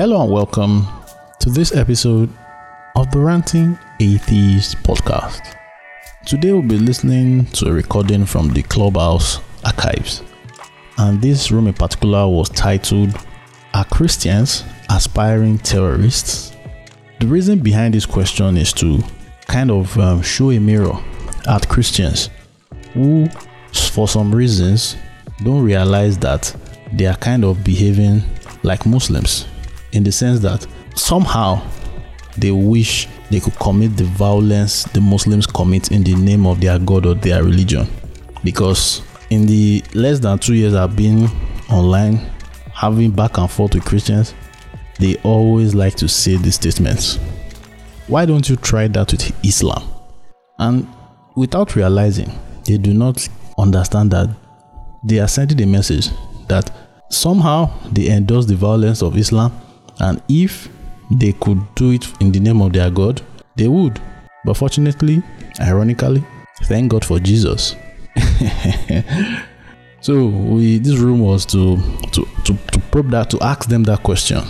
Hello and welcome to this episode of the Ranting Atheist podcast. Today we'll be listening to a recording from the Clubhouse archives. And this room in particular was titled Are Christians Aspiring Terrorists? The reason behind this question is to kind of um, show a mirror at Christians who, for some reasons, don't realize that they are kind of behaving like Muslims in the sense that somehow they wish they could commit the violence the Muslims commit in the name of their God or their religion. Because in the less than two years I've been online having back and forth with Christians, they always like to say these statements. Why don't you try that with Islam? And without realizing, they do not understand that they are sending a message that somehow they endorse the violence of Islam, and if they could do it in the name of their God, they would. But fortunately, ironically, thank God for Jesus. so we this room was to, to to to probe that to ask them that question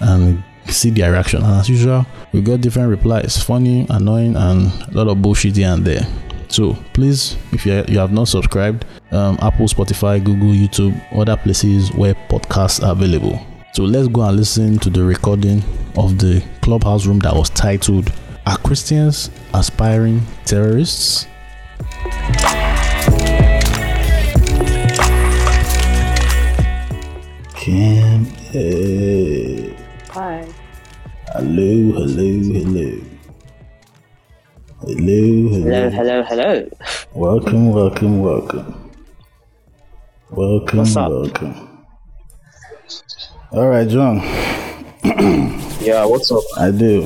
and see their reaction. And as usual, we got different replies, funny, annoying, and a lot of bullshit here and there. So please, if you, you have not subscribed, um, Apple, Spotify, Google, YouTube, other places where podcasts are available. So let's go and listen to the recording of the clubhouse room that was titled Are Christians Aspiring Terrorists? Kim, hey. Hi. Hello, hello, hello. Hello, Hello, hello, hello. Welcome, welcome, welcome. Welcome, What's up? welcome. All right, John. Yeah, what's up? I do.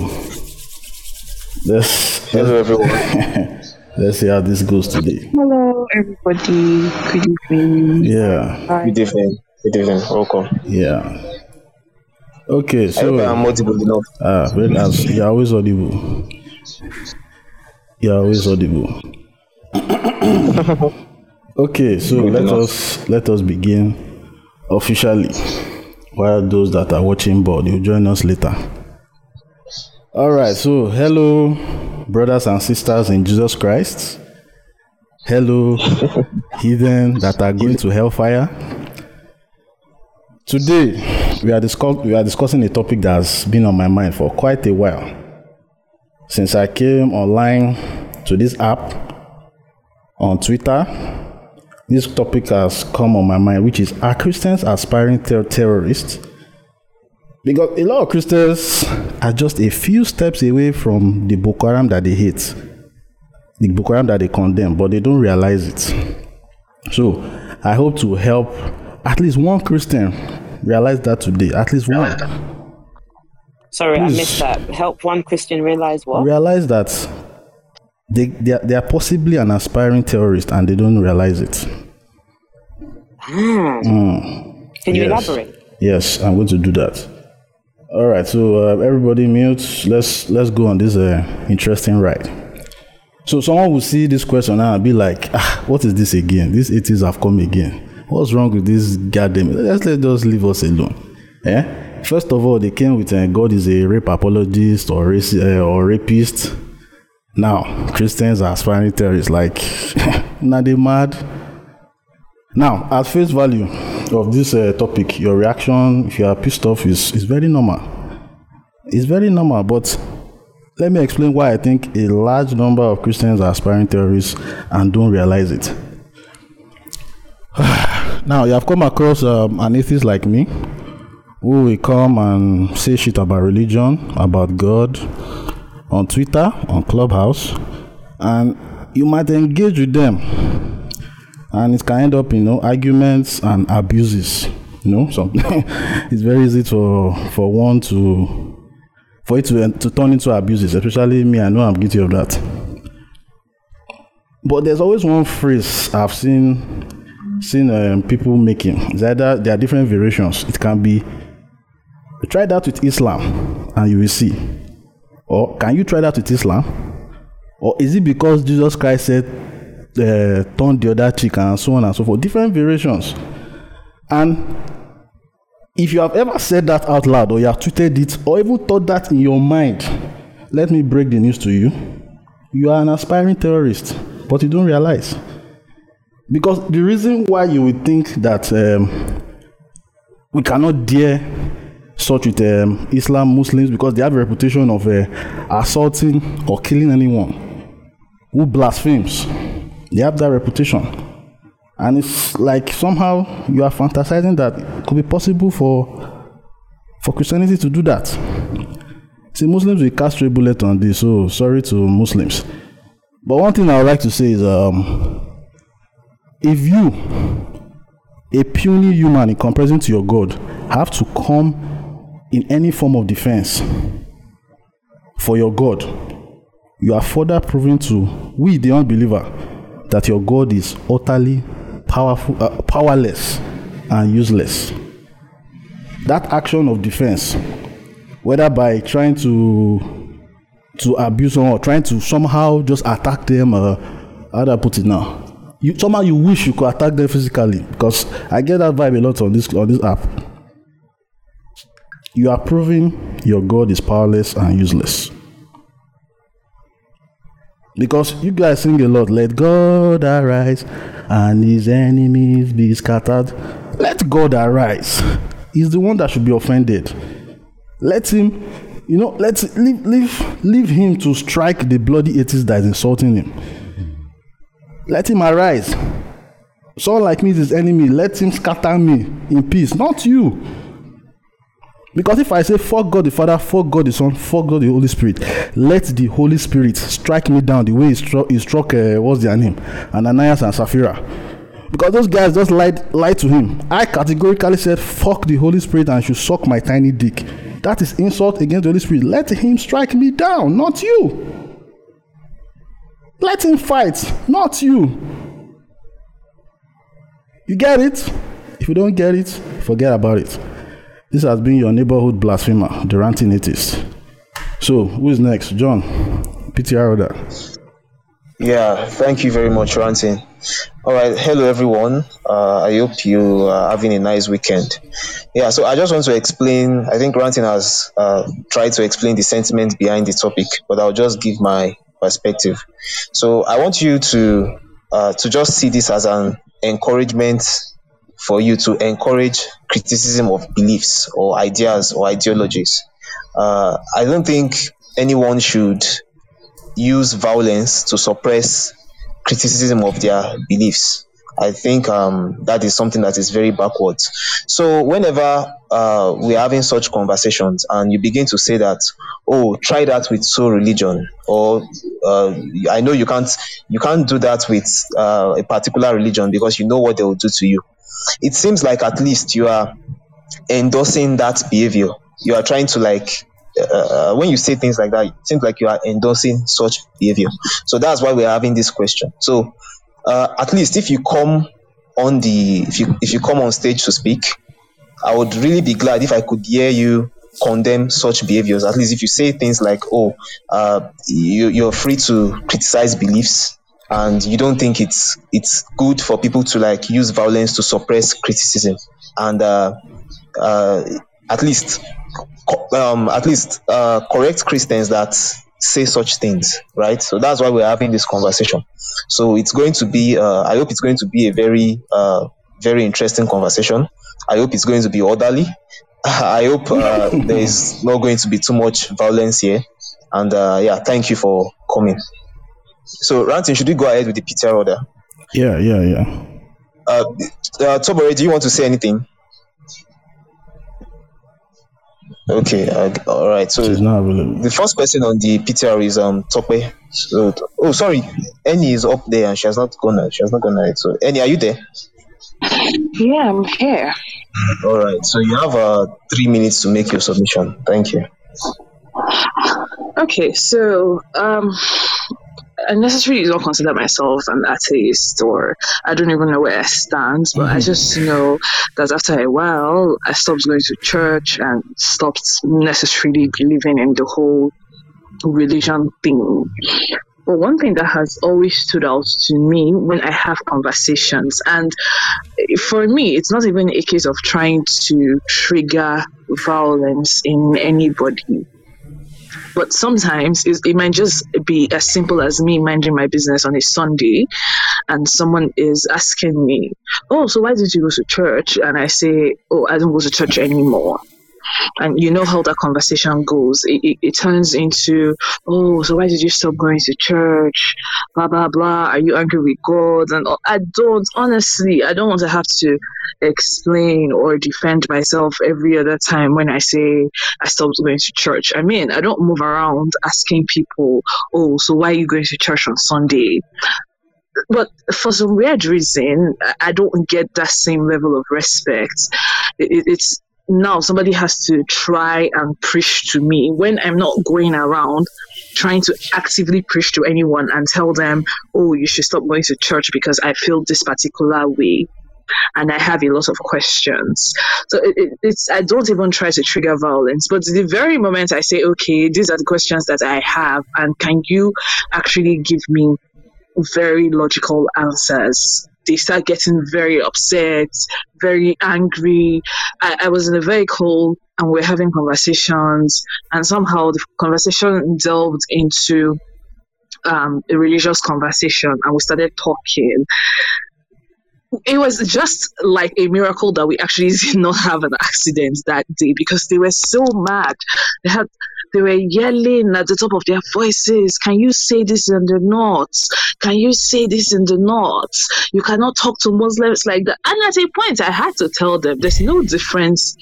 Let's Hello, everyone. let's see how this goes today. Hello, everybody. Good evening. Yeah, Hi. Good evening. Good evening. Welcome. yeah. Okay, I hope I am so audible enough. ah, very nice. You're always audible. You're always audible. okay, so Good let enough. us let us begin officially. While those that are watching board, you join us later. All right, so hello, brothers and sisters in Jesus Christ. Hello, heathen that are going to hellfire. Today, we are, discuss- we are discussing a topic that's been on my mind for quite a while. Since I came online to this app on Twitter, this topic has come on my mind, which is Are Christians aspiring ter- terrorists? Because a lot of Christians are just a few steps away from the Boko Haram that they hate, the Boko Haram that they condemn, but they don't realize it. So I hope to help at least one Christian realize that today. At least one. Sorry, I missed that. Help one Christian realize what? Realize that they, they, are, they are possibly an aspiring terrorist and they don't realize it. Ah. Can you Yes. elaborate? Yes, I'm going to do that. All right, so uh, everybody mute. Let's let's go on this uh, interesting ride. So someone will see this question and be like, ah, "What is this again? These atheists have come again. What's wrong with this goddamn? Let's let just leave us alone." Eh? First of all, they came with uh, God is a rape apologist or race, uh, or rapist. Now Christians are aspiring terrorists. Like, now they mad. Now, at face value of this uh, topic, your reaction, if you are pissed off, is, is very normal. It's very normal, but let me explain why I think a large number of Christians are aspiring terrorists and don't realize it. now, you have come across um, an atheist like me who will come and say shit about religion, about God on Twitter, on Clubhouse, and you might engage with them. And it can end up you know arguments and abuses you know so it's very easy for for one to for it to to turn into abuses especially me i know i'm guilty of that. But there's always one phrase i've seen seen um, people making. It's either there are different variations. It can be try that with islam and you will see or can you try that with islam or is it because jesus christ said uh, turn the other cheek and so on and so forth different variations and if you have ever said that out loud or you have tweeted it or even thought that in your mind, let me break the news to you. You are an aspiring terrorist, but you don't realize. Because the reason why you would think that um, we cannot dare such with um, Islam Muslims because they have a reputation of uh, assaulting or killing anyone who blasphemes. They have that reputation. And it's like somehow you are fantasizing that it could be possible for for Christianity to do that. See, Muslims will cast a bullet on this, so sorry to Muslims. But one thing I would like to say is um, if you, a puny human in comparison to your God, have to come in any form of defense for your God, you are further proving to we, the unbeliever, that your God is utterly powerful, uh, powerless, and useless. That action of defense, whether by trying to to abuse or trying to somehow just attack them, uh, how do I put it now? You somehow you wish you could attack them physically because I get that vibe a lot on this on this app. You are proving your God is powerless and useless. Because you guys sing a lot, let God arise and his enemies be scattered. Let God arise. He's the one that should be offended. Let him, you know, let's leave, leave, leave him to strike the bloody atheist that is insulting him. Let him arise. Someone like me is his enemy. Let him scatter me in peace, not you. Because if I say, fuck God the Father, fuck God the Son, fuck God the Holy Spirit, let the Holy Spirit strike me down the way he struck, he struck uh, what's their name? Ananias and Sapphira. Because those guys just lied, lied to him. I categorically said, fuck the Holy Spirit and should suck my tiny dick. That is insult against the Holy Spirit. Let him strike me down, not you. Let him fight, not you. You get it? If you don't get it, forget about it. This has been your neighborhood blasphemer, the ranting atheist. So, who is next? John, PTR order. Yeah, thank you very much, Ranting. All right, hello everyone. Uh, I hope you are having a nice weekend. Yeah, so I just want to explain. I think Ranting has uh, tried to explain the sentiment behind the topic, but I'll just give my perspective. So I want you to uh, to just see this as an encouragement for you to encourage criticism of beliefs or ideas or ideologies. Uh, I don't think anyone should use violence to suppress criticism of their beliefs. I think um, that is something that is very backwards. So whenever uh, we're having such conversations and you begin to say that, oh, try that with so religion, or uh, I know you can't you can't do that with uh, a particular religion because you know what they will do to you. It seems like at least you are endorsing that behavior. You are trying to like uh, when you say things like that, it seems like you are endorsing such behavior. So that's why we're having this question. So uh, at least if you come on the if you if you come on stage to speak, I would really be glad if I could hear you condemn such behaviors. At least if you say things like, "Oh, uh, you, you're free to criticize beliefs." And you don't think it's it's good for people to like use violence to suppress criticism, and uh, uh, at least um, at least uh, correct Christians that say such things, right? So that's why we're having this conversation. So it's going to be, uh, I hope it's going to be a very, uh, very interesting conversation. I hope it's going to be orderly. I hope uh, there is not going to be too much violence here. And uh, yeah, thank you for coming. So, Ranting, should we go ahead with the PTR order? Yeah, yeah, yeah. Uh, uh, Tobore, do you want to say anything? Okay, uh, all right. So the first person on the PTR is um Tope. So oh sorry, Annie is up there and she has not gone. She has not gone ahead. So Annie, are you there? Yeah, I'm here. All right. So you have uh three minutes to make your submission. Thank you. Okay, so um, I necessarily don't consider myself an atheist, or I don't even know where I stand. But I just know that after a while, I stopped going to church and stopped necessarily believing in the whole religion thing. But one thing that has always stood out to me when I have conversations, and for me, it's not even a case of trying to trigger violence in anybody. But sometimes it, might just be as simple as me minding my business on a Sunday and someone is asking me, Oh, so why did you go to church? And I say, Oh, I don't go to church anymore and you know how that conversation goes. It, it, it, turns into, oh, so why did you stop going to church? Blah blah blah. Are you angry with God? And I don't honestly. I don't want to have to explain or defend myself every other time when I say I stopped going to church. I mean, I don't move around asking people, oh, so why are you going to church on Sunday? but for some weird reason, I don't get that same level of respect. It, it's now somebody has to try and preach to me when I'm not going around trying to actively preach to anyone and tell them, oh, you should stop going to church because I feel this particular way. And I have a lot of questions. So it, it, it's I don't even try to trigger violence, but the very moment I say, okay, these are the questions that I have, and can you actually give me very logical answers? They start getting very upset, very angry. I, I was in a vehicle and we are having conversations, and somehow the conversation delved into um, a religious conversation, and we started talking. It was just like a miracle that we actually did not have an accident that day because they were so mad. They had they were yelling at the top of their voices, Can you say this in the north? Can you say this in the north? You cannot talk to Muslims like that. And at a point, I had to tell them there's no difference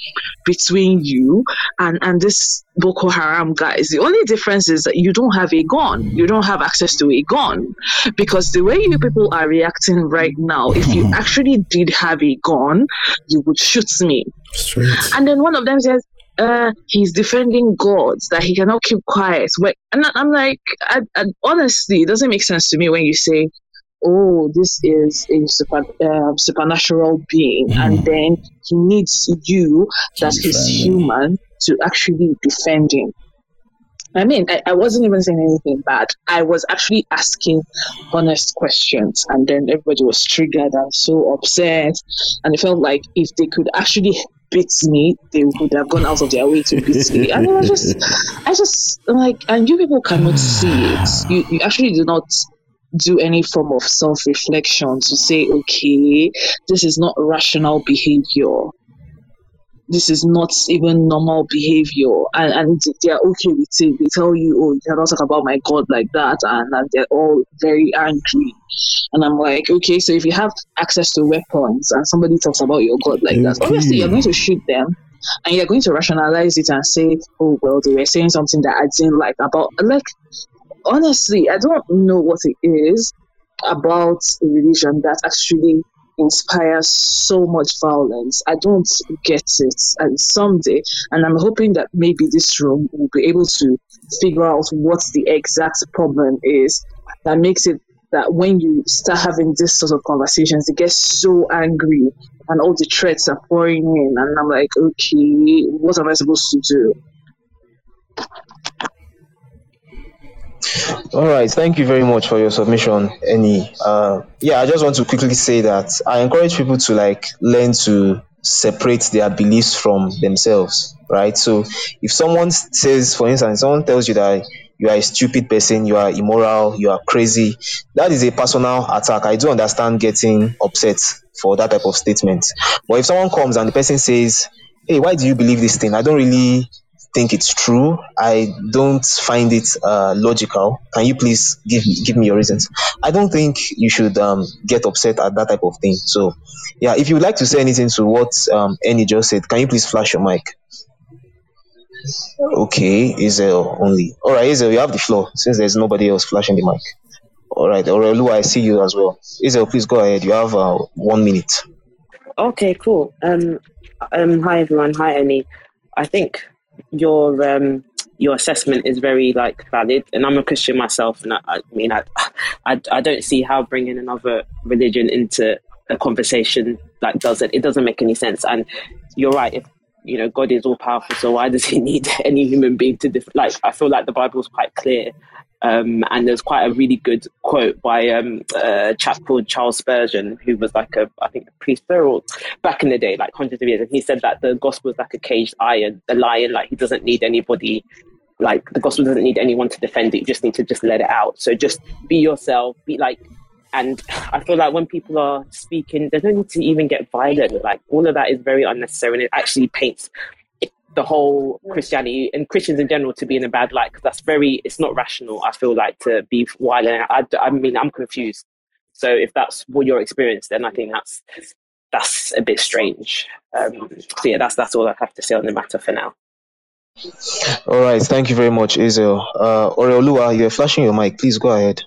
between you and, and this Boko Haram guys. The only difference is that you don't have a gun. You don't have access to a gun. Because the way you people are reacting right now, if you mm-hmm. actually did have a gun, you would shoot me. Straight. And then one of them says, uh, he's defending God, that he cannot keep quiet. and I'm like, I, I, honestly, it doesn't make sense to me when you say, oh, this is a super, uh, supernatural being, mm. and then he needs you, that he's human, to actually defend him. I mean, I, I, wasn't even saying anything bad. I was actually asking honest questions, and then everybody was triggered and so upset. And it felt like if they could actually beats me, they would have gone out of their way to beat me. And I just, I just like, and you people cannot see it. You, you actually do not do any form of self reflection to say, okay, this is not rational behavior this is not even normal behavior and, and they're okay with it. They tell you, oh, you cannot talk about my God like that and, and they're all very angry. And I'm like, okay, so if you have access to weapons and somebody talks about your God like okay. that, obviously you're going to shoot them and you're going to rationalize it and say, oh, well, they were saying something that I didn't like about, like, honestly, I don't know what it is about religion that actually inspires so much violence. I don't get it. And someday, and I'm hoping that maybe this room will be able to figure out what the exact problem is that makes it that when you start having this sort of conversations, it gets so angry and all the threats are pouring in. And I'm like, okay, what am I supposed to do? All right, thank you very much for your submission, Annie. Uh, yeah, I just want to quickly say that I encourage people to like learn to separate their beliefs from themselves, right? So if someone says, for instance, someone tells you that you are a stupid person, you are immoral, you are crazy, that is a personal attack. I do understand getting upset for that type of statement. But if someone comes and the person says, Hey, why do you believe this thing? I don't really think it's true. I don't find it uh, logical. Can you please give give me your reasons? I don't think you should um, get upset at that type of thing. So, yeah, if you would like to say anything to what um, Annie just said, can you please flash your mic? Okay, Isel only. All right, Isel, you have the floor since there's nobody else flashing the mic. All right, Orelu, I see you as well. Isel, please go ahead. You have uh, one minute. Okay, cool. Um, um, hi everyone. Hi Annie. I think your um, your assessment is very like valid, and I'm a Christian myself, and I, I mean, I, I, I don't see how bringing another religion into a conversation like does it. It doesn't make any sense. And you're right. If you know, God is all powerful, so why does he need any human being to, def- like, I feel like the Bible is quite clear. Um, and there's quite a really good quote by um, a chap called Charles Spurgeon, who was like a, I think, a priest or back in the day, like hundreds of years. And he said that the gospel is like a caged iron, the lion, like he doesn't need anybody like the gospel doesn't need anyone to defend it you just need to just let it out so just be yourself be like and I feel like when people are speaking, there's no need to even get violent. Like all of that is very unnecessary, and it actually paints the whole Christianity and Christians in general to be in a bad light because that's very. It's not rational. I feel like to be violent. I, I mean, I'm confused. So if that's what your experience, then I think that's that's a bit strange. Um, so yeah, that's that's all I have to say on the matter for now. All right, thank you very much, Israel. Uh, Oreoluwa, you're flashing your mic. Please go ahead.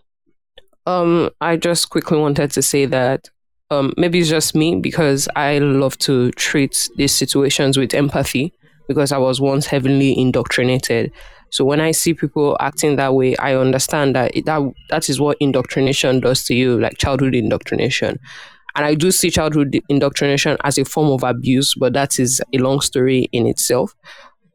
Um, I just quickly wanted to say that um, maybe it's just me because I love to treat these situations with empathy because I was once heavily indoctrinated. So when I see people acting that way, I understand that that that is what indoctrination does to you, like childhood indoctrination. And I do see childhood indoctrination as a form of abuse, but that is a long story in itself.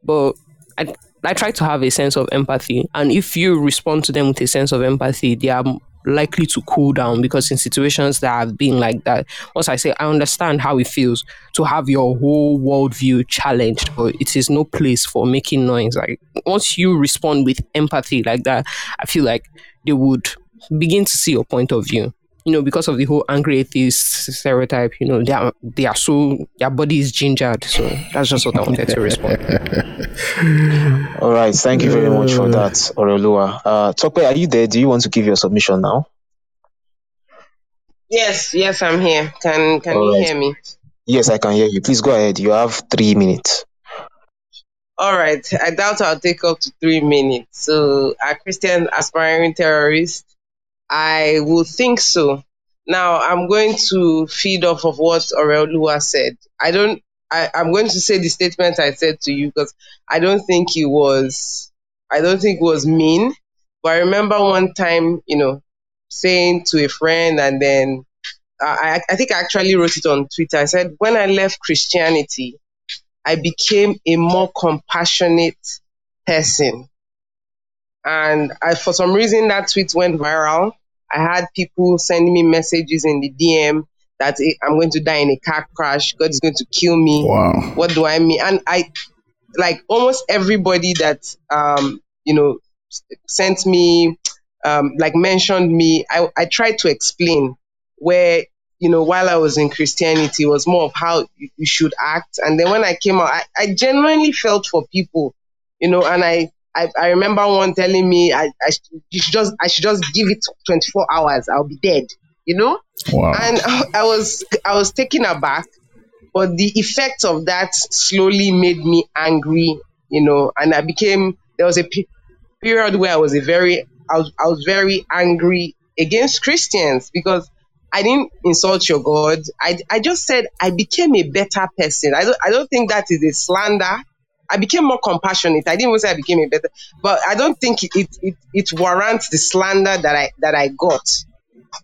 But I I try to have a sense of empathy, and if you respond to them with a sense of empathy, they are likely to cool down because in situations that have been like that, once I say I understand how it feels to have your whole worldview challenged, but it is no place for making noise. Like once you respond with empathy like that, I feel like they would begin to see your point of view. You know, because of the whole angry atheist stereotype, you know, they are they are so their body is gingered. So that's just what I wanted to respond. All right, thank you very much for that, Orelua. Uh, Tope, are you there? Do you want to give your submission now? Yes, yes, I'm here. Can Can All you right. hear me? Yes, I can hear you. Please go ahead. You have three minutes. All right. I doubt I'll take up to three minutes. So, a Christian aspiring terrorist? I would think so. Now, I'm going to feed off of what Orelua said. I don't I, I'm going to say the statement I said to you because I don't think it was I don't think it was mean. But I remember one time, you know, saying to a friend and then I, I think I actually wrote it on Twitter. I said, when I left Christianity, I became a more compassionate person. And I, for some reason, that tweet went viral. I had people sending me messages in the DM that I'm going to die in a car crash. God is going to kill me. Wow. What do I mean? And I, like almost everybody that, um, you know, sent me, um, like mentioned me, I, I tried to explain where, you know, while I was in Christianity, it was more of how you should act. And then when I came out, I, I genuinely felt for people, you know, and I, I, I remember one telling me I, I, should just, I should just give it 24 hours. I'll be dead you know? Wow. And I was I was taken aback, but the effect of that slowly made me angry, you know, and I became there was a period where I was a very I was, I was very angry against Christians because I didn't insult your God. I, I just said I became a better person. I don't, I don't think that is a slander. I became more compassionate. I didn't even say I became a better, but I don't think it, it, it, it warrants the slander that I that I got.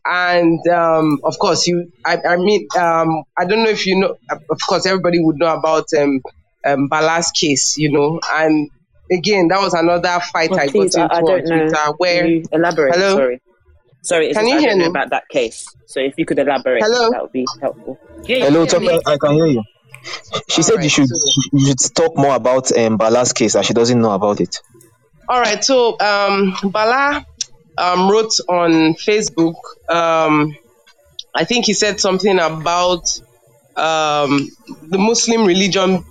And um, of course you i, I mean um, i don't know if you know of course everybody would know about um, um Bala's case you know and again that was another fight well, i please, got into I, I on twitter know. where you elaborate hello? sorry. Sorry can you hear me? about that case. So if you could elaborate hello? that would be helpful. Yeah, hello I can hear you she said right, you should so, you should talk more about um, Bala's case and she doesn't know about it all right so um Bala um, wrote on Facebook. Um, I think he said something about um, the Muslim religion,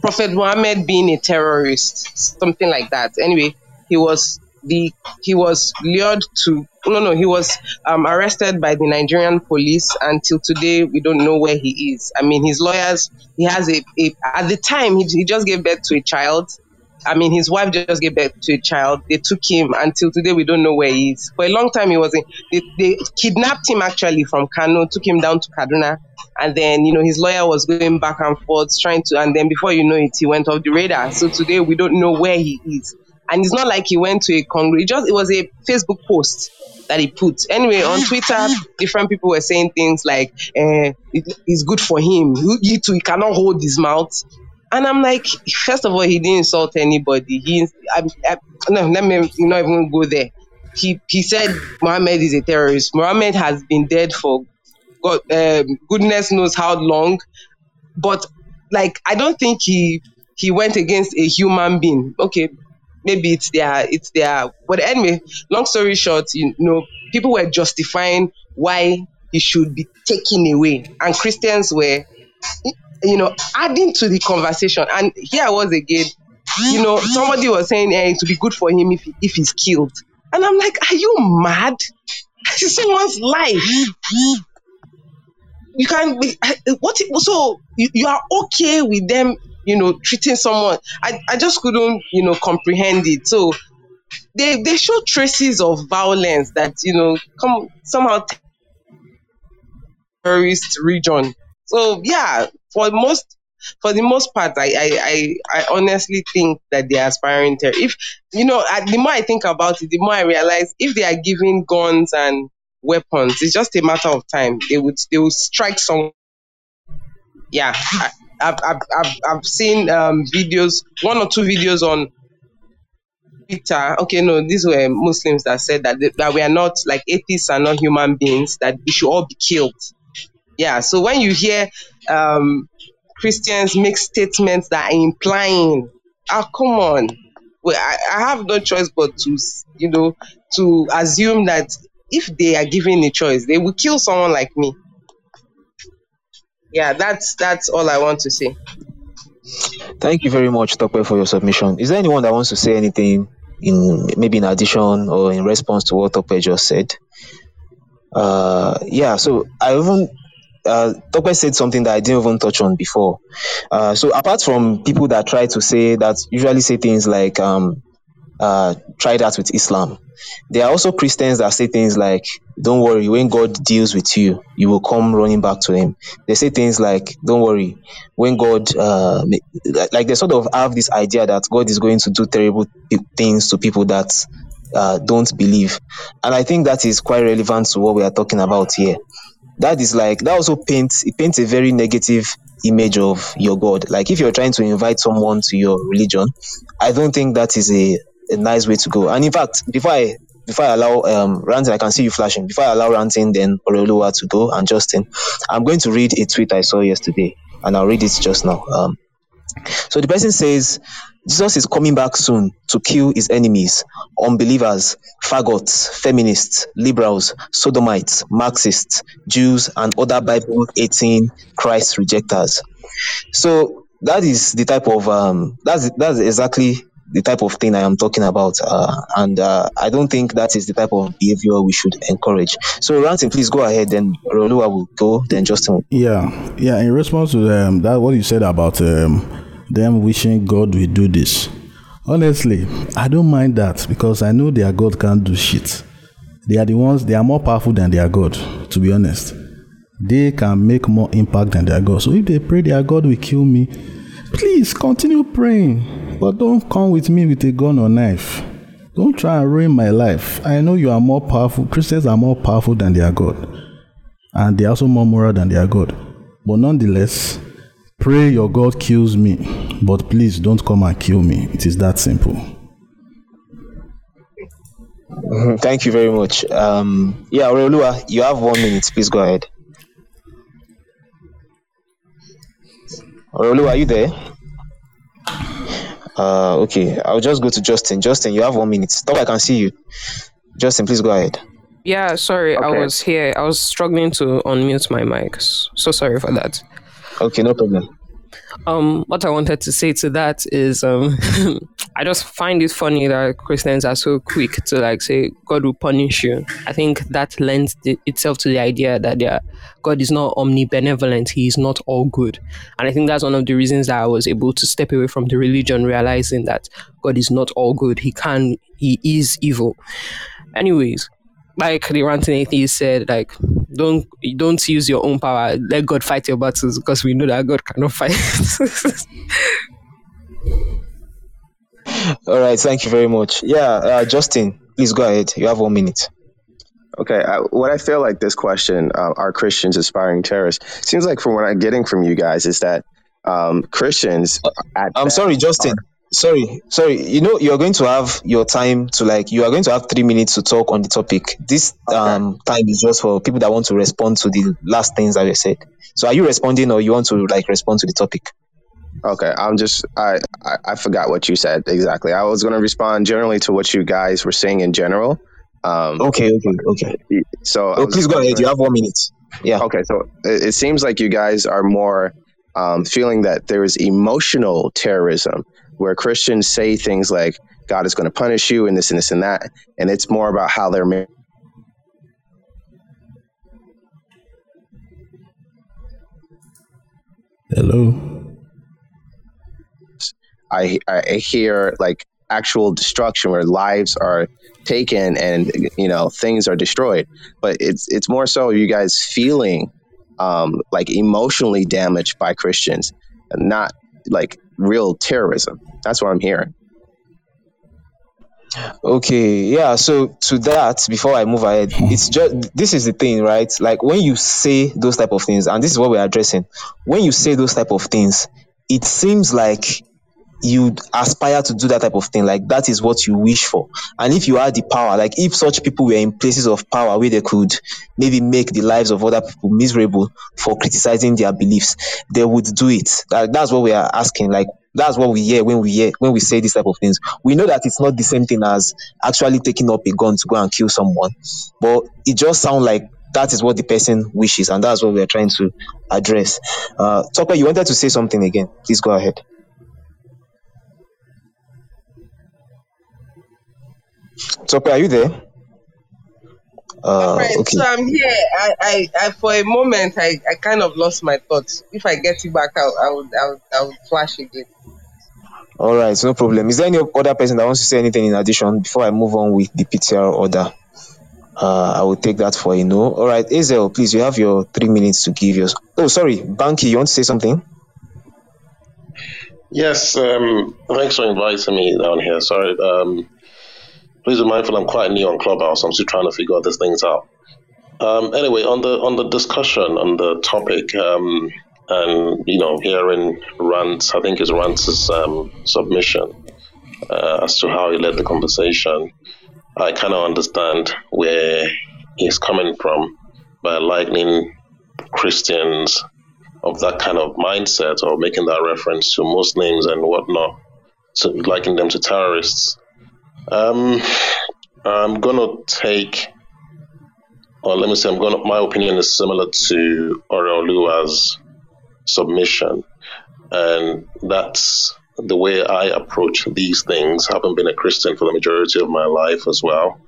Prophet Muhammad being a terrorist, something like that. Anyway, he was the he was lured to no no he was um, arrested by the Nigerian police. Until today, we don't know where he is. I mean, his lawyers he has a, a at the time he, he just gave birth to a child I mean, his wife just gave birth to a child. They took him until today. We don't know where he is. For a long time, he was in. They, they kidnapped him actually from Kano, took him down to Kaduna, and then you know his lawyer was going back and forth trying to. And then before you know it, he went off the radar. So today we don't know where he is. And it's not like he went to a congress. It just it was a Facebook post that he put. Anyway, on Twitter, different people were saying things like, eh, it, "It's good for him. He, too, he cannot hold his mouth." And I'm like, first of all, he didn't insult anybody. He, I, I, no, let me not even go there. He he said Mohammed is a terrorist. Mohammed has been dead for God, um, goodness knows how long, but like I don't think he he went against a human being. Okay, maybe it's their it's their but anyway, long story short, you know, people were justifying why he should be taken away. And Christians were you know, adding to the conversation. And here I was again, you know, somebody was saying hey it would be good for him if if he's killed. And I'm like, are you mad? It's someone's life. You can't be what so you, you are okay with them, you know, treating someone. I, I just couldn't, you know, comprehend it. So they they show traces of violence that, you know, come somehow terrorist region. So yeah, for most for the most part, I, I, I, I honestly think that they're aspiring to. If you know, the more I think about it, the more I realize if they are giving guns and weapons, it's just a matter of time. They would they will strike some. Yeah, I, have I've, I've, I've seen um, videos, one or two videos on Twitter. Okay, no, these were Muslims that said that they, that we are not like atheists are not human beings. That we should all be killed. Yeah, so when you hear um, Christians make statements that are implying, ah, come on, well, I, I have no choice but to, you know, to assume that if they are given a choice, they will kill someone like me. Yeah, that's that's all I want to say. Thank you very much, Tope, for your submission. Is there anyone that wants to say anything in maybe in addition or in response to what Tope just said? Uh, yeah, so I even uh, Tope said something that I didn't even touch on before. Uh, so apart from people that try to say that usually say things like um, uh, try that with Islam, there are also Christians that say things like, "Don't worry, when God deals with you, you will come running back to Him." They say things like, "Don't worry, when God," uh, like they sort of have this idea that God is going to do terrible things to people that uh, don't believe, and I think that is quite relevant to what we are talking about here. That is like that also paints it paints a very negative image of your god. Like if you're trying to invite someone to your religion i don't think that is a, a nice way to go and in fact before i before I allow um, Ranting, I can see you flashing. Before I allow Ranting, then Oreoluwa to go and Justin, I'm going to read a tweet I saw yesterday, and I'll read it just now. Um, so the person says, Jesus is coming back soon to kill his enemies, unbelievers, faggots, feminists, liberals, sodomites, Marxists, Jews, and other Bible 18 Christ rejectors. So that is the type of um, that's that's exactly the type of thing I am talking about, uh, and uh, I don't think that is the type of behavior we should encourage. So, Ranting, please go ahead. Then Rolua will go. Then Justin. Yeah, yeah. In response to um, that, what you said about um, them wishing God will do this. Honestly, I don't mind that because I know their God can't do shit. They are the ones, they are more powerful than their God, to be honest. They can make more impact than their God. So if they pray their God will kill me, please continue praying. But don't come with me with a gun or knife. Don't try and ruin my life. I know you are more powerful. Christians are more powerful than their God. And they're also more moral than their God. But nonetheless, Pray your God kills me, but please don't come and kill me. It is that simple. Mm-hmm. Thank you very much. Um, yeah, Aurelua, you have one minute. Please go ahead. Aurelua, are you there? Uh, okay, I'll just go to Justin. Justin, you have one minute. Stop, I can see you. Justin, please go ahead. Yeah, sorry, okay. I was here. I was struggling to unmute my mic. So sorry for that. Okay, no problem. Um, what I wanted to say to that is, um, I just find it funny that Christians are so quick to like say God will punish you. I think that lends the, itself to the idea that yeah, God is not omnibenevolent; He is not all good. And I think that's one of the reasons that I was able to step away from the religion, realizing that God is not all good. He can, He is evil. Anyways, like the ranting atheist said, like don't don't use your own power. Let God fight your battles because we know that God cannot fight. All right, thank you very much. Yeah, uh, Justin, please go ahead. You have one minute. Okay, I, what I feel like this question, uh, are Christians aspiring terrorists? Seems like from what I'm getting from you guys is that um, Christians. At I'm sorry, Justin. are- Sorry, sorry. You know, you're going to have your time to like. You are going to have three minutes to talk on the topic. This um time is just for people that want to respond to the last things that you said. So, are you responding, or you want to like respond to the topic? Okay, I'm just I, I I forgot what you said exactly. I was going to respond generally to what you guys were saying in general. Um, Okay, okay, okay. so I Oh, please go ahead. You have one minute. Yeah. Okay, so it, it seems like you guys are more um, feeling that there is emotional terrorism, where Christians say things like God is going to punish you and this and this and that, and it's more about how they're. ma- Hello. I I hear like actual destruction where lives are taken and you know things are destroyed, but it's it's more so you guys feeling um, like emotionally damaged by Christians, and not like real terrorism. That's what I'm hearing. Okay, yeah. So to that, before I move ahead, it's just this is the thing, right? Like when you say those type of things, and this is what we're addressing. When you say those type of things, it seems like you aspire to do that type of thing. Like that is what you wish for. And if you had the power, like if such people were in places of power where they could maybe make the lives of other people miserable for criticizing their beliefs, they would do it. That, that's what we are asking. Like that's what we hear when we hear when we say this type of things. We know that it's not the same thing as actually taking up a gun to go and kill someone, but it just sounds like that is what the person wishes, and that's what we are trying to address. Uh, Tokwe, you wanted to say something again. Please go ahead. Tokwe, are you there? Uh, Right, okay. so I'm here. I, I, I, for a moment, I, I kind of lost my thoughts. If I get you back, I'll, I would, I would, I would flash again. All right, no problem. Is there any other person that wants to say anything in addition before I move on with the PTR order? Uh, I will take that for a no. All right, Azel, please, you have your three minutes to give yours. Oh, sorry, Banky, you want to say something? Yes, um, thanks for inviting me down here. Sorry. Um, please be mindful, I'm quite new on Clubhouse. I'm still trying to figure these things out. Um, anyway, on the on the discussion on the topic, um, and you know, hearing Rant, I think it's Rant's um, submission uh, as to how he led the conversation. I kind of understand where he's coming from by likening Christians of that kind of mindset or making that reference to Muslims and whatnot, to liking them to terrorists. Um, I'm gonna take, or let me say, I'm gonna. My opinion is similar to Oreoluwa's submission, and that's the way I approach these things. Having been a Christian for the majority of my life as well,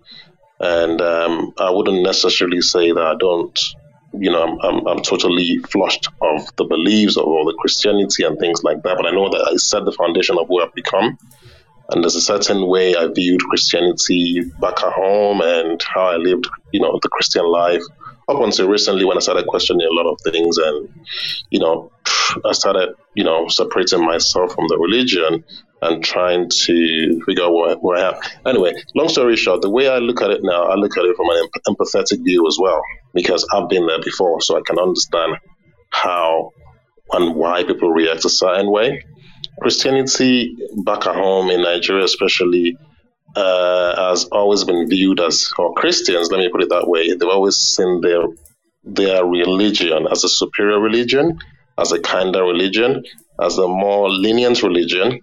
and um, I wouldn't necessarily say that I don't you know, I'm, I'm, I'm totally flushed of the beliefs of all the Christianity and things like that. But I know that I set the foundation of who I've become. And there's a certain way I viewed Christianity back at home and how I lived, you know, the Christian life up until recently when I started questioning a lot of things. And, you know, I started, you know, separating myself from the religion and trying to figure out where, where I am. Anyway, long story short, the way I look at it now, I look at it from an em- empathetic view as well, because I've been there before, so I can understand how and why people react a certain way. Christianity back at home in Nigeria, especially, uh, has always been viewed as, or Christians, let me put it that way, they've always seen their their religion as a superior religion, as a kinder religion, as a more lenient religion,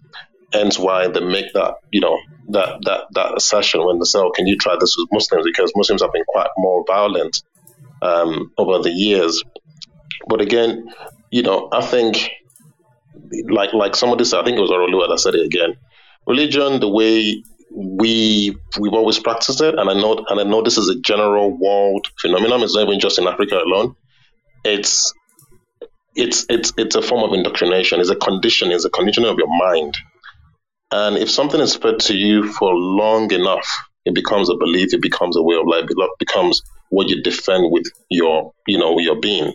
hence why they make that you know that that that assertion when they say, "Oh, can you try this with Muslims?" Because Muslims have been quite more violent um, over the years. But again, you know, I think like like somebody said, I think it was Orolua that said it again. Religion, the way we we've always practiced it, and I know and I know this is a general world phenomenon. It's not even just in Africa alone. It's it's it's it's a form of indoctrination. It's a condition. It's a conditioning of your mind. And if something is fed to you for long enough, it becomes a belief. It becomes a way of life. It becomes what you defend with your, you know, your being.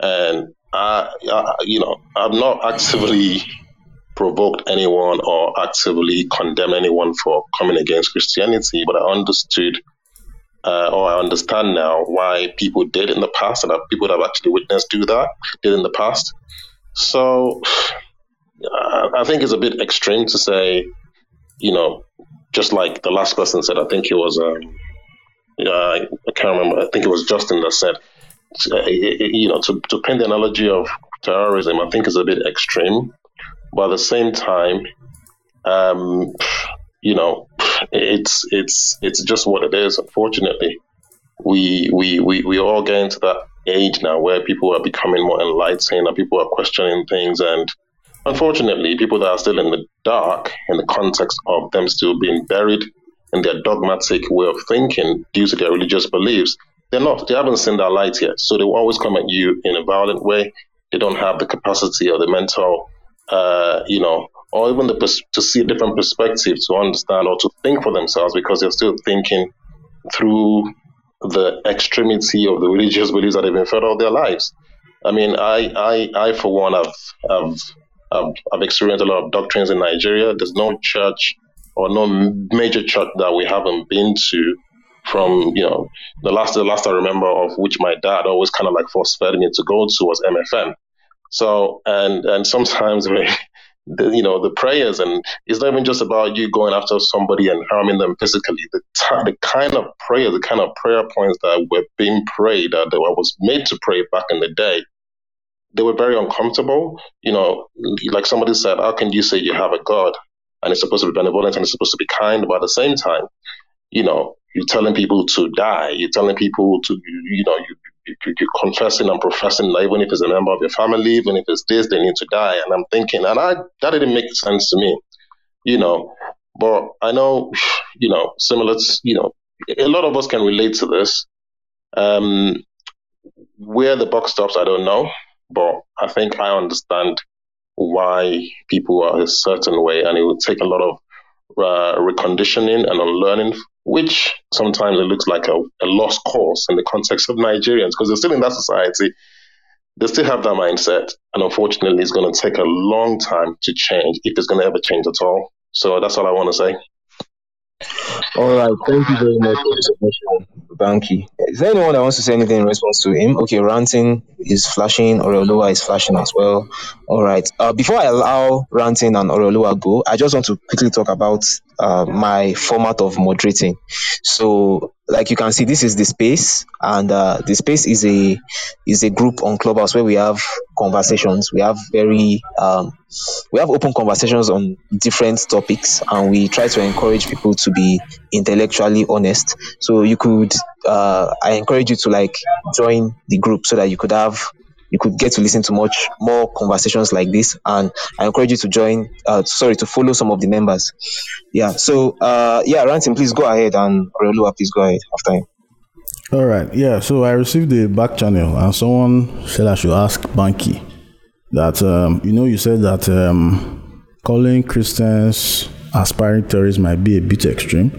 And I, you know, I've not actively provoked anyone or actively condemned anyone for coming against Christianity, but I understood uh, or I understand now why people did in the past and that people that have actually witnessed do that did in the past. So I think it's a bit extreme to say, you know, just like the last person said, I think it was, um, uh, I can't remember, I think it was Justin that said, you know, to, to paint the analogy of terrorism, I think is a bit extreme. But at the same time, um, you know, it's it's it's just what it is. Unfortunately, we we we we all get into that age now where people are becoming more enlightened and people are questioning things and unfortunately people that are still in the dark in the context of them still being buried in their dogmatic way of thinking due to their religious beliefs they're not they haven't seen that light yet so they will always come at you in a violent way they don't have the capacity or the mental uh, you know or even the pers- to see a different perspective to understand or to think for themselves because they're still thinking through the extremity of the religious beliefs that they've been fed all their lives. I mean, I, I, I for one, have, have, have, have experienced a lot of doctrines in Nigeria. There's no church or no major church that we haven't been to from you know the last the last I remember of which my dad always kind of like force fed me to go to was MFM. So and and sometimes we the, you know the prayers and it's not even just about you going after somebody and harming them physically the, t- the kind of prayer the kind of prayer points that were being prayed that I was made to pray back in the day they were very uncomfortable you know like somebody said how can you say you have a god and it's supposed to be benevolent and it's supposed to be kind but at the same time you know you're telling people to die you're telling people to you know you you're confessing and professing that even if it's a member of your family, even if it's this, they need to die. And I'm thinking, and I that didn't make sense to me, you know. But I know, you know, similar to, you know, a lot of us can relate to this. Um, where the buck stops, I don't know, but I think I understand why people are a certain way, and it would take a lot of uh, reconditioning and unlearning which sometimes it looks like a, a lost cause in the context of Nigerians because they're still in that society. They still have that mindset. And unfortunately, it's going to take a long time to change if it's going to ever change at all. So that's all I want to say. All right, thank you very much for Banky. Is there anyone that wants to say anything in response to him? Okay, ranting is flashing, Oreoluwa is flashing as well. All right. Uh, before I allow ranting and Oreoluwa go, I just want to quickly talk about uh, my format of moderating. So, like you can see, this is the space, and uh, the space is a is a group on Clubhouse where we have conversations. We have very um, we have open conversations on different topics, and we try to encourage people to be intellectually honest. So you could, uh, I encourage you to like join the group so that you could have you could get to listen to much more conversations like this. And I encourage you to join, uh, sorry, to follow some of the members. Yeah. So, uh, yeah, Ranting, please go ahead, and Oreoluwa, please go ahead after him. All right. Yeah. So I received the back channel, and someone said I should ask Banky that um, you know you said that um, calling Christians aspiring terrorists might be a bit extreme.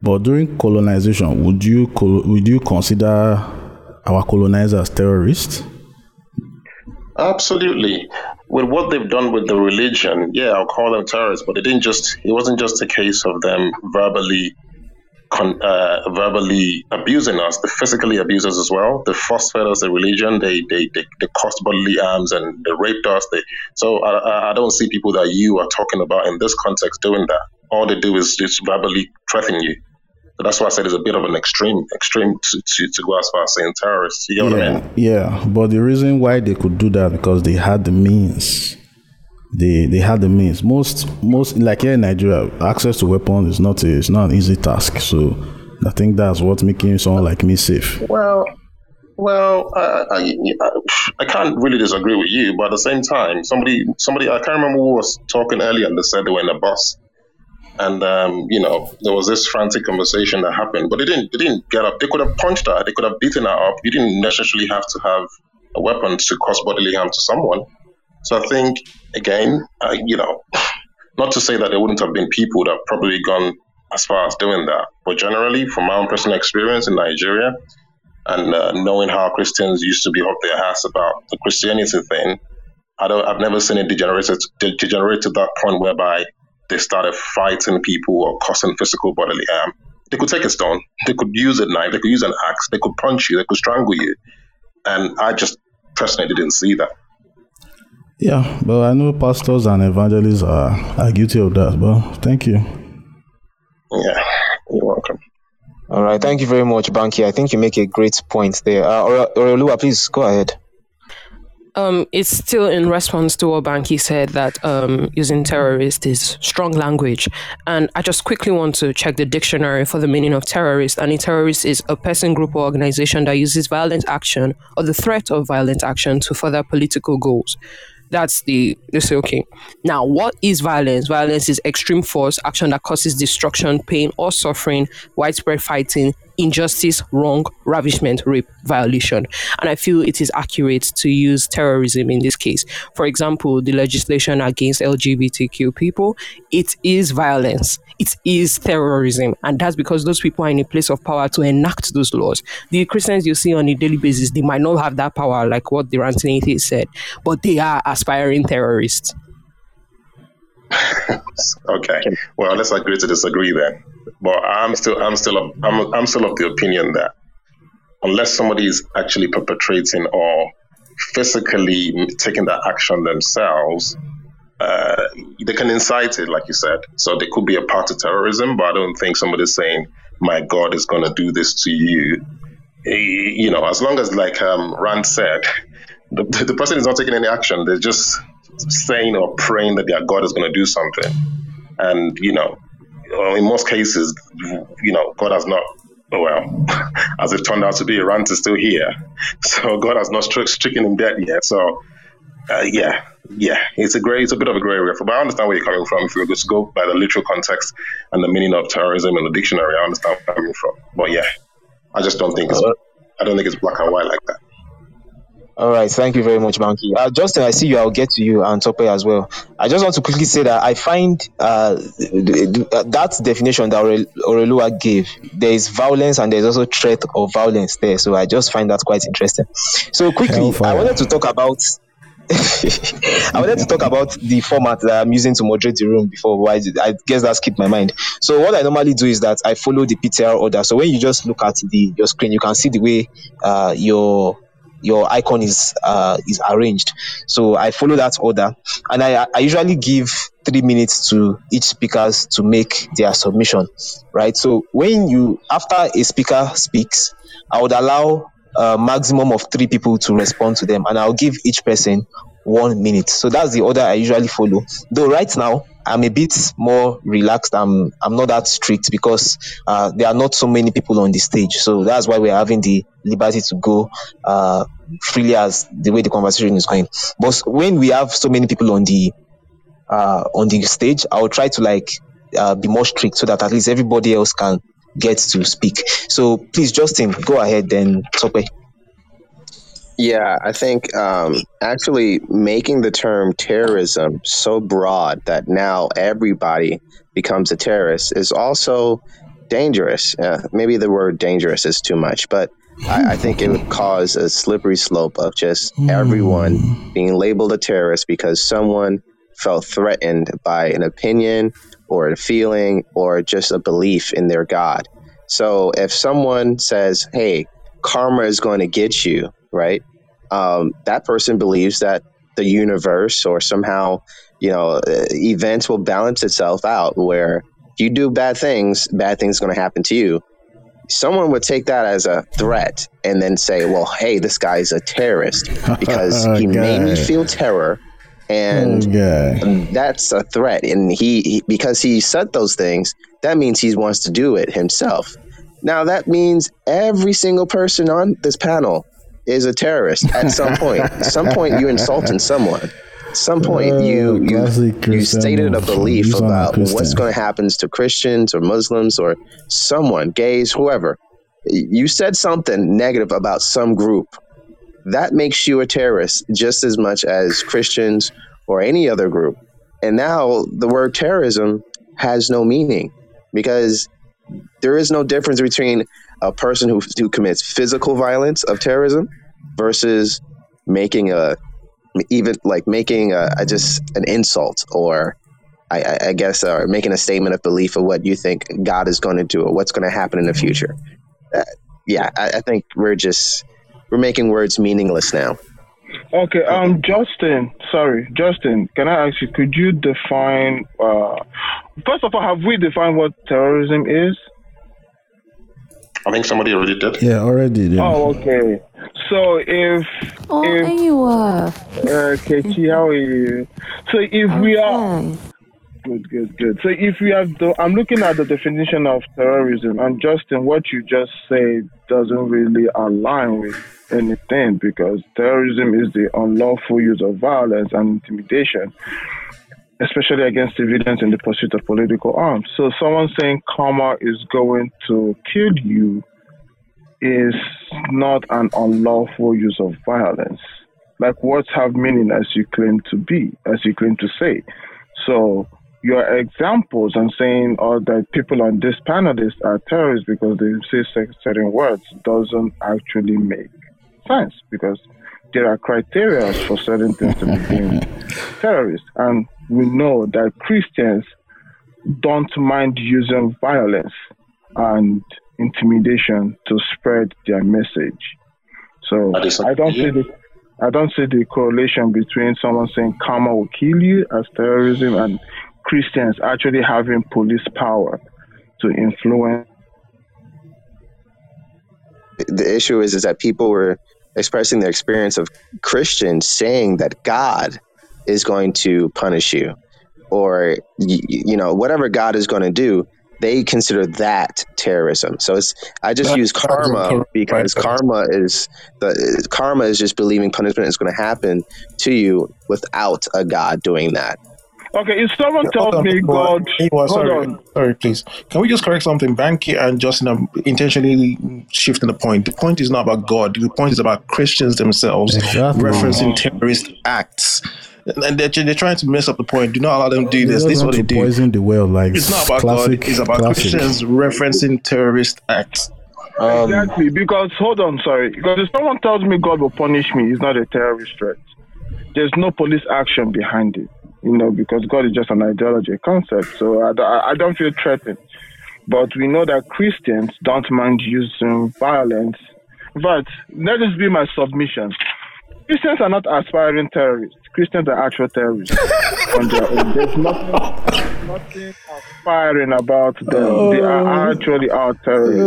But during colonization, would you would you consider our colonizers terrorists? Absolutely. With what they've done with the religion, yeah, I'll call them terrorists, but it didn't just it wasn't just a case of them verbally con, uh, verbally abusing us, they physically abuse us as well. They force fed us the religion, they, they, they, they caused bodily harms and they raped us. They, so I, I don't see people that you are talking about in this context doing that. All they do is just verbally threaten you. That's why I said it's a bit of an extreme, extreme to, to, to go as far as saying terrorists. You know yeah, what I mean? Yeah, but the reason why they could do that because they had the means. They they had the means. Most most like here in Nigeria, access to weapons is not a, it's not an easy task. So I think that's what's making someone like me safe. Well, well, uh, I, I can't really disagree with you, but at the same time, somebody somebody I can't remember who was talking earlier and they said they were in a bus and um, you know there was this frantic conversation that happened but they didn't they didn't get up. They could have punched her. They could have beaten her up. You didn't necessarily have to have a weapon to cause bodily harm to someone. So i think again uh, you know not to say that there wouldn't have been people that probably gone as far as doing that but generally from my own personal experience in nigeria and uh, knowing how christians used to be up their ass about the christianity thing I don't, I've never seen it degenerated, degenerate to that point whereby they started fighting people or causing physical bodily harm. They could take a stone, they could use a knife, they could use an axe, they could punch you, they could strangle you. And I just personally didn't see that. Yeah, but I know pastors and evangelists are, are guilty of that. But thank you. Yeah, you're welcome. All right, thank you very much, Banky. I think you make a great point there. Uh, Oreoluwa, please go ahead. Um, it's still in response to what Banky said that um, using terrorist is strong language. And I just quickly want to check the dictionary for the meaning of terrorist. And a terrorist is a person, group, or organization that uses violent action or the threat of violent action to further political goals. That's the they say okay. Now, what is violence? Violence is extreme force, action that causes destruction, pain, or suffering, widespread fighting, injustice, wrong, ravishment, rape, violation. And I feel it is accurate to use terrorism in this case. For example, the legislation against LGBTQ people, it is violence. It is terrorism. And that's because those people are in a place of power to enact those laws. The Christians you see on a daily basis, they might not have that power, like what the ranting said, but they are aspiring terrorists. okay. Well, let's agree to disagree then. But I'm still, I'm still, of, I'm, I'm still of the opinion that unless somebody is actually perpetrating or physically taking that action themselves, uh, they can incite it, like you said. So they could be a part of terrorism, but I don't think somebody's saying, "My God is going to do this to you." You know, as long as, like um, Rand said, the, the person is not taking any action; they're just saying or praying that their God is going to do something. And you know, in most cases, you know, God has not. Well, as it turned out to be, Rand is still here, so God has not struck, stricken him dead yet. So, uh, yeah, yeah, it's a gray, it's a bit of a gray area. But I understand where you're coming from. If you just go by the literal context and the meaning of terrorism in the dictionary, I understand where you're coming from. But yeah, I just don't think it's, I don't think it's black and white like that. All right, thank you very much, Banky. Uh, Justin, I see you. I'll get to you and Tope as well. I just want to quickly say that I find uh, that definition that Oreoluwa gave, there is violence and there's also threat of violence there. So I just find that quite interesting. So quickly, Hellfire. I wanted to talk about. I wanted to talk about the format that I'm using to moderate the room before. I, I guess that skipped my mind. So what I normally do is that I follow the PTR order. So when you just look at the your screen, you can see the way uh, your your icon is uh, is arranged. So I follow that order, and I I usually give three minutes to each speakers to make their submission, right? So when you after a speaker speaks, I would allow a maximum of three people to respond to them, and I'll give each person one minute. So that's the order I usually follow. Though right now I'm a bit more relaxed. I'm I'm not that strict because uh, there are not so many people on the stage. So that's why we're having the liberty to go uh, freely as the way the conversation is going. But when we have so many people on the uh, on the stage, I'll try to like uh, be more strict so that at least everybody else can get to speak. So please, Justin, go ahead then, Tope. Yeah, I think um, actually making the term terrorism so broad that now everybody becomes a terrorist is also dangerous. Uh, maybe the word dangerous is too much, but I, I, think it would cause a slippery slope of just everyone hmm. being labeled a terrorist because someone felt threatened by an opinion or a feeling or just a belief in their God. So if someone says, hey, karma is going to get you, right? Um, that person believes that the universe or somehow, you know, uh, events will balance itself out where if you do bad things, bad things going to happen to you. Someone would take that as a threat and then say, well, hey, this guy's a terrorist because he made me feel terror. And oh, that's a threat. And he, he, because he said those things that means he wants to do it himself. Now that means every single person on this panel is a terrorist at some point. some point, you insulting someone. some point, uh, you you, you stated a belief about what's going to happen to Christians or Muslims or someone, gays, whoever. You said something negative about some group. That makes you a terrorist just as much as Christians or any other group. And now the word terrorism has no meaning because there is no difference between a person who, who commits physical violence of terrorism versus making a even like making a, a just an insult or I, I guess or making a statement of belief of what you think God is going to do or what's going to happen in the future. Uh, yeah, I, I think we're just we're making words meaningless now. Okay, um, Justin, sorry, Justin, can I ask you, could you define, uh, first of all, have we defined what terrorism is? I think somebody already did. Yeah, already. Yeah. Oh, okay. So if, Oh, if, there you are. uh, Kechi, how are you? So if we are, Okay. Good, good, good. So if we have, the, I'm looking at the definition of terrorism, and Justin, what you just said doesn't really align with anything because terrorism is the unlawful use of violence and intimidation, especially against civilians in the pursuit of political arms. So someone saying karma is going to kill you is not an unlawful use of violence. Like words have meaning as you claim to be, as you claim to say. So your examples and saying oh, that people on this panelist are terrorists because they say cer- certain words doesn't actually make sense because there are criteria for certain things to be deemed terrorists. And we know that Christians don't mind using violence and intimidation to spread their message. So I don't see the I don't see the correlation between someone saying karma will kill you as terrorism and Christians actually having police power to influence. the issue is is that people were expressing their experience of Christians saying that God is going to punish you, or y- you know whatever God is going to do. They consider that terrorism. So it's I just That- use karma incorrect. because karma is the karma is just believing punishment is going to happen to you without a God doing that. Okay, if someone tells on, me Meanwhile- God, meanwhile, hold sorry, on. sorry, please. Can we just correct something? Banky and Justin are intentionally shifting the point. The point is not about God. The point is about Christians themselves Exactly. referencing terrorist acts. And they're, they're trying to mess up the point. Do not allow them to do this. This is what they to do. poison the well, like It's not about classic, God. It's about classic. Christians referencing terrorist acts. Um, Exactly, because hold on, sorry. Because if someone tells me God will punish me, it's not a terrorist threat. There's no police action behind it, you know, because God is just an ideology, a concept. So I, I- I don't feel threatened. But we know that Christians don't mind using violence. But let this be my submission. Christians are not aspiring terrorists. Christians are actual terrorists on their uh, own. There's nothing, nothing aspiring about them. Oh. They oh, are actually our terrorists.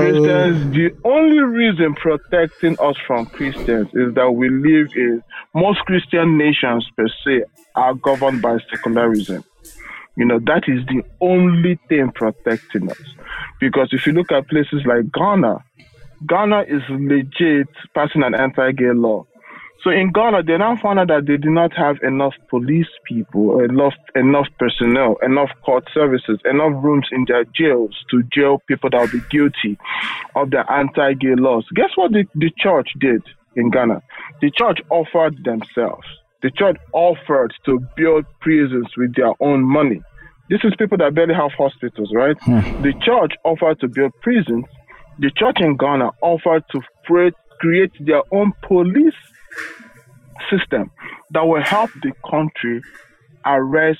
Christians, the only reason protecting us from Christians is that we live in most Christian nations per se are governed by secularism. You know, that is the only thing protecting us. Because if you look at places like Ghana, Ghana is legit passing an anti gay law. So in Ghana, they now found out that they did not have enough police people, enough enough personnel, enough court services, enough rooms in their jails to jail people that will be guilty of the anti-gay laws. Guess what the, the church did in Ghana? The church offered themselves. The church offered to build prisons with their own money. This is people that barely have hospitals, right? Hmm. The church offered to build prisons. The church in Ghana offered to create, create their own police system that will help the country arrest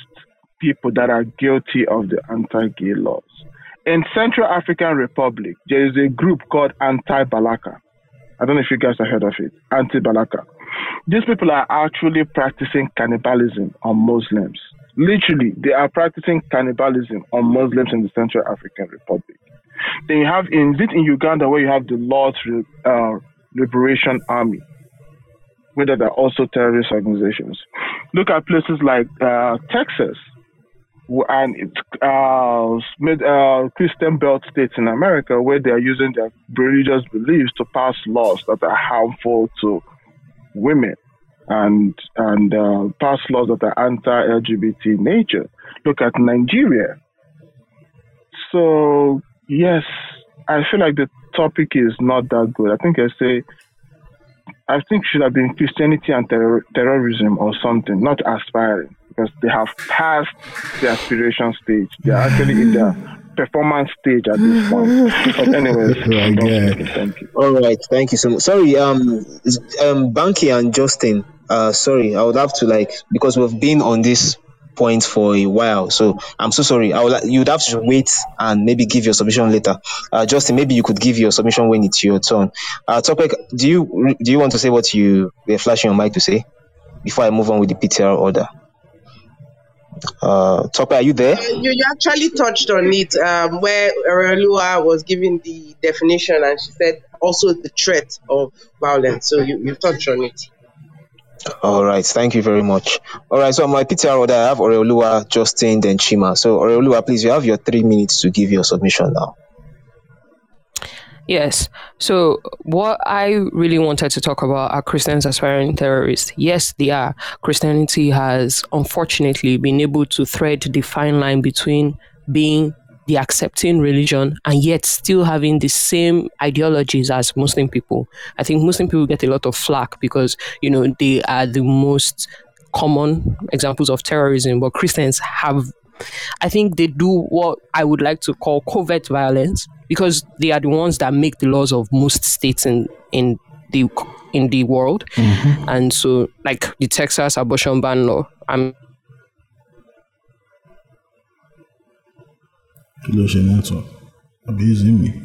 people that are guilty of the anti-gay laws. In Central African Republic, there is a group called Anti-Balaka. I don't know if you guys have heard of it. Anti-Balaka. These people are actually practicing cannibalism on Muslims. Literally, they are practicing cannibalism on Muslims in the Central African Republic. Then you have in in Uganda where you have the Lord's uh, Liberation Army where there are also terrorist organizations. Look at places like uh, Texas and it's uh, uh, Christian Belt states in America where they are using their religious beliefs to pass laws that are harmful to women and and uh, pass laws that are anti-LGBT nature. Look at Nigeria. So yes, I feel like the topic is not that good. I think I say I think should have been Christianity and terror- terrorism or something, not aspiring, because they have passed the aspiration stage. They are actually in the performance stage at this point. But anyways, I'm Yeah. speaking. thank you. All right, thank you so much. Sorry, um, um, Banky and Justin. Uh, sorry, I would have to like because we've been on this point for a while. So I'm so sorry. I would you'd have to wait and maybe give your submission later. Uh, Justin, maybe you could give your submission when it's your turn. Uh, Tope, do you do you want to say what you were flashing your mic to say before I move on with the PTR order? Uh, Tope, are you there? Uh, you, you actually touched on it um, where Arelua was giving the definition and she said also the threat of violence. So you, you touched on it. All right, thank you very much. All right, so my PTR order, I have Oreoluwa, Justin, then Chima. So Oreoluwa, please, you have your three minutes to give your submission now. Yes. So, what I really wanted to talk about are Christians aspiring terrorists. Yes, they are. Christianity has unfortunately been able to thread the fine line between being the accepting religion and yet still having the same ideologies as Muslim people. I think Muslim people get a lot of flack because, you know, they are the most common examples of terrorism, but Christians have I think they do what I would like to call covert violence because they are the ones that make the laws of most states in in the in the world. Mm-hmm. And so like the Texas abortion ban law. I'm kí ló easy me.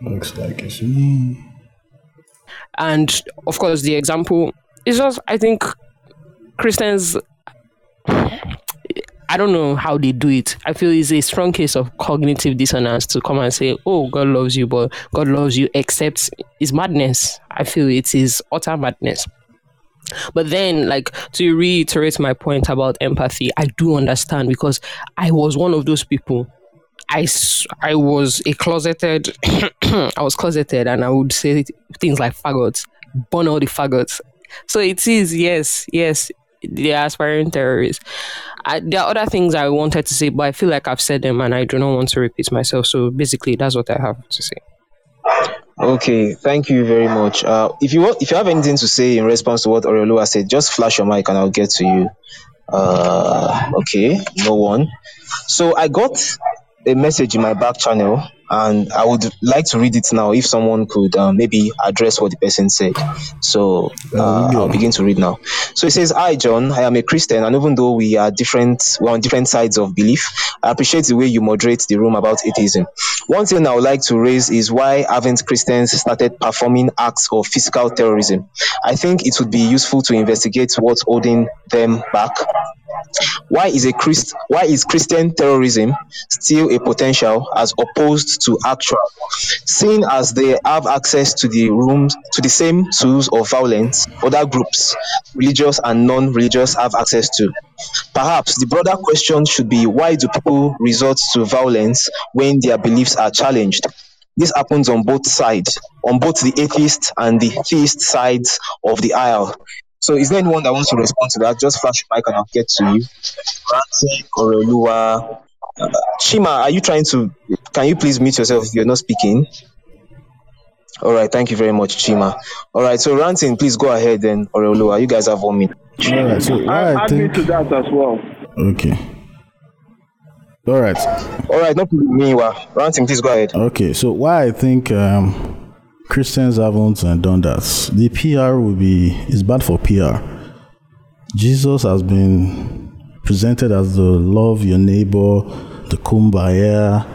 Looks like it's me. And of course, the example is just, I think Christians, I don't know how they do it. I feel it's a strong case of cognitive dissonance to come and say, oh, God loves you, but God loves you, except it's madness. I feel it is utter madness. But then, like to reiterate my point about empathy, I do understand because I was one of those people. I, I was a closeted, I was closeted, and I would say things like faggots, burn all the faggots. So it is, yes, yes, the aspiring terrorists. I, there are other things I wanted to say, but I feel like I've said them and I do not want to repeat myself. So basically, that's what I have to say. Okay, thank you very much. Uh, if you want, if you have anything to say in response to what Oreoluwa said, just flash your mic and I'll get to you. Uh, okay, no one. So I got a message in my back channel and I would like to read it now if someone could uh, maybe address what the person said. So uh, I'll begin to read now. So it says, Hi, John. I am a Christian, and even though we are different, we're on different sides of belief, I appreciate the way you moderate the room about atheism. One thing I would like to raise is why haven't Christians started performing acts of physical terrorism? I think it would be useful to investigate what's holding them back why is a Christ why is Christian terrorism still a potential as opposed to actual? Seeing as they have access to the rooms to the same tools of violence other groups, religious and non-religious, have access to. Perhaps the broader question should be why do people resort to violence when their beliefs are challenged? This happens on both sides, on both the atheist and the theist sides of the aisle. So is there anyone that wants to respond to that? Just flash your mic and I'll get to you. Frantic or Olua. Uh, Chima, are you trying to can you please mute yourself you're not speaking? All right, thank you very much, Chima. All right, so Ranting, please go ahead then, Oreoluwa. You guys have one minute. All right, so I, I add think me to that as well. okay. All right. All right, no problem. Meanwhile, Ranting, please go ahead. Okay, so why I think um, Christians haven't done that. The PR will be is bad for PR. Jesus has been presented as the love your neighbor, the kumbaya.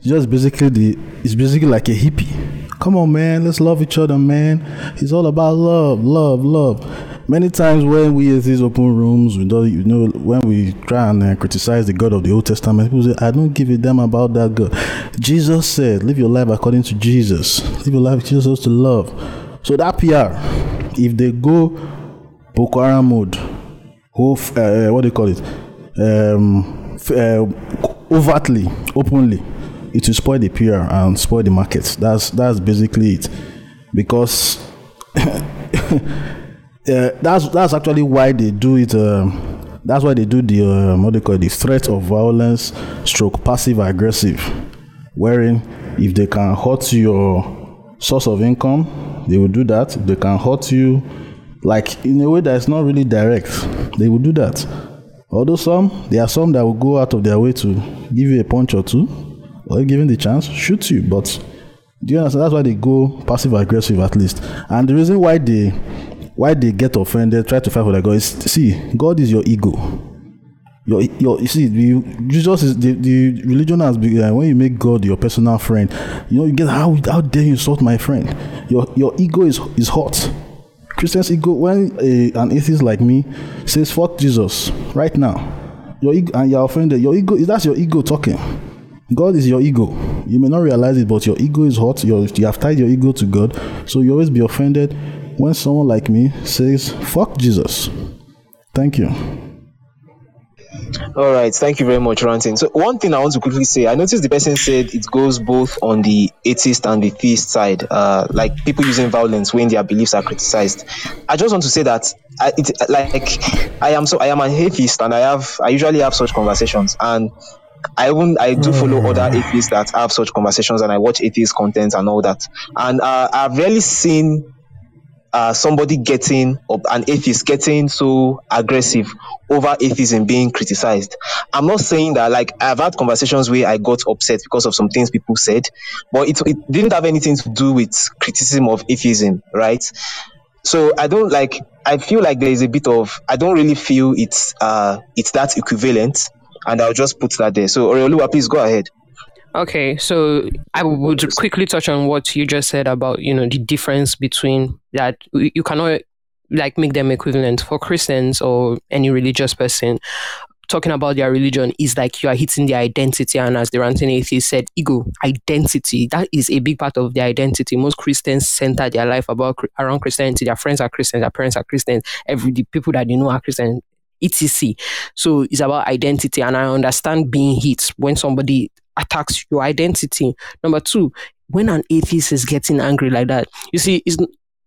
Just basically the it's basically like a hippie. Come on, man, let's love each other, man. It's all about love, love, love. Many times when we at these open rooms, we you know, when we try and uh, criticize the God of the Old Testament, people say, "I don't give a damn about that God." Jesus said, "Live your life according to Jesus. Live your life Jesus to love." So that PR, if they go Boko Haram mode, or uh, what do you call it, um, uh, overtly, openly, it will spoil the PR and spoil the market. That's that's basically it, because. uh, that's that's actually why they do it. Um, that's why they do the um, what they call it, the threat of violence, stroke passive aggressive, wherein if they can hurt your source of income, they will do that. If they can hurt you, like in a way that is not really direct, they will do that. Although some, there are some that will go out of their way to give you a punch or two, or given the chance, shoot you. But Do you understand? That's why they go passive aggressive at least. And the reason why they why they get offended, try to fight for their God see, God is your ego. Your, your, you see, Jesus is the, the religion has been uh, when you make God your personal friend, you know, you get how how dare you insult my friend? Your your ego is is hot. Christian's ego, when a, an atheist like me says fuck Jesus right now, your ego and you're offended, your ego is that's your ego talking. God is your ego. You may not realize it, but your ego is hot. You're, you have tied your ego to God, so you always be offended when someone like me says fuck Jesus. Thank you. All right, thank you very much, Ranting. So one thing I want to quickly say, I noticed the person said it goes both on the atheist and the theist side, uh, like people using violence when their beliefs are criticized. I just want to say that I, it, like I am so I am an atheist and I have I usually have such conversations and I even I do follow other atheists that have such conversations and I watch atheist content and all that. And uh, I've rarely seen uh, somebody getting or an atheist getting so aggressive over atheism being criticized. I'm not saying that like I've had conversations where I got upset because of some things people said, but it, it didn't have anything to do with criticism of atheism, right? So I don't like I feel like there is a bit of I don't really feel it's uh it's that equivalent and I'll just put that there. So Oreoluwa, please go ahead. Okay, so I would quickly touch on what you just said about you know the difference between that you cannot like make them equivalent for Christians or any religious person. Talking about their religion is like you are hitting their identity, and as the ranting atheist said, ego, identity. That is a big part of their identity. Most Christians center their life about around Christianity. Their friends are Christians, their parents are Christians. Every the people that they know are Christian etc. So it's about identity, and I understand being hit when somebody attacks your identity. Number two, when an atheist is getting angry like that, you see, it's,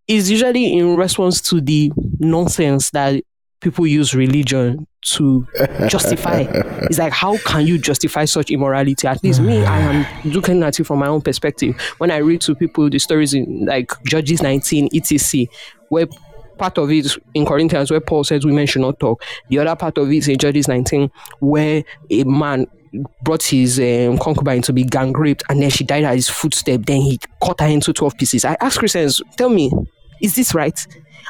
it's usually in response to the nonsense that people use religion to justify. it's like, how can you justify such immorality? At least me, I am looking at it from my own perspective. When I read to people the stories in like Judges 19, etc., where part of it in Corinthians where Paul says women should not talk. The other part of it is in Judges 19 where a man brought his um, concubine to be gang raped and then she died at his footstep. Then he cut her into 12 pieces. I asked Christians, tell me, is this right?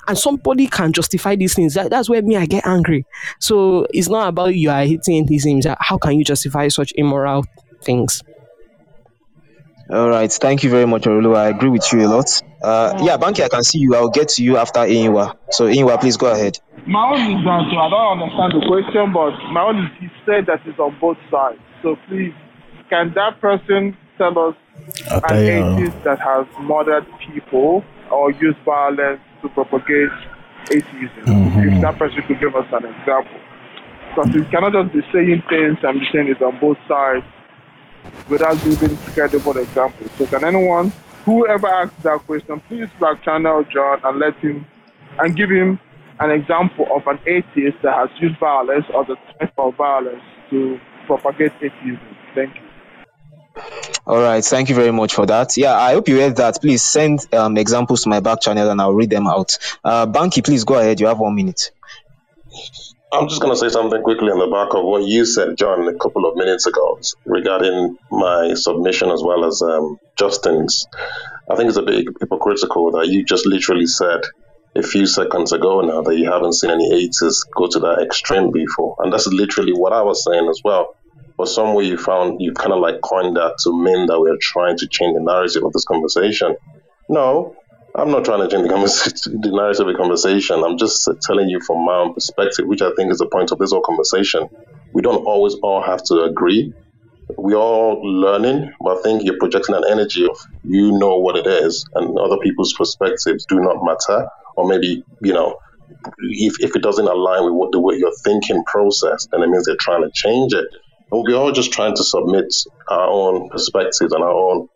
And somebody can justify these things. That, that's where me, I get angry. So it's not about you are hitting these things. How can you justify such immoral things? All right, thank you very much, Orulu. I agree with you a lot. Uh, yeah, Banky, I can see you. I'll get to you after Inwa. So, Inwa, please go ahead. My own is that I don't understand the question, but my own is he said that it's on both sides. So, please, can that person tell us an atheist that has murdered people or used violence to propagate atheism? Mm-hmm. If that person could give us an example. Because we cannot just be saying things and be saying it's on both sides without giving credible examples. So can anyone, whoever asks that question, please back channel John and let him and give him an example of an atheist that has used violence or the type of violence to propagate atheism. Thank you. All right, thank you very much for that. Yeah, I hope you read that. Please send um, examples to my back channel and I'll read them out. Uh, Banky, please go ahead. You have one minute. I'm just going to say something quickly on the back of what you said, John, a couple of minutes ago regarding my submission as well as um, Justin's. I think it's a bit hypocritical that you just literally said a few seconds ago now that you haven't seen any atheists go to that extreme before. And that's literally what I was saying as well. But somewhere you found, you kind of like coined that to mean that we're trying to change the narrative of this conversation. No, I'm not trying to change the, the narrative of the conversation. I'm just telling you from my own perspective, which I think is the point of this whole conversation. We don't always all have to agree. We're all learning, but I think you're projecting an energy of you know what it is, and other people's perspectives do not matter. Or maybe, you know, if, if it doesn't align with what the way your thinking process, then it means they're trying to change it. We're all just trying to submit our own perspectives and our own,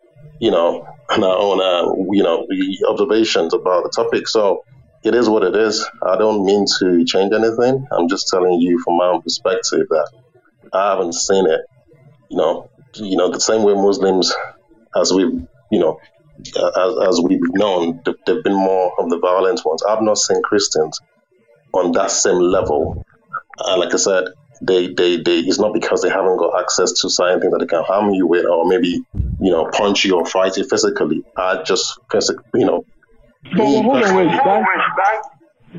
you know, and our own, uh, you know, observations about the topic. So it is what it is. I don't mean to change anything. I'm just telling you from my own perspective that I haven't seen it. You know, you know, the same way Muslims, as we've, you know, as, as we've known, they've been more of the violent ones. I've not seen Christians on that same level. And like I said, they, they, they, it's not because they haven't got access to something that they can harm you with, or maybe you know, punch you or fight you physically. I just, physi- you know, But hold on, wait. Bank,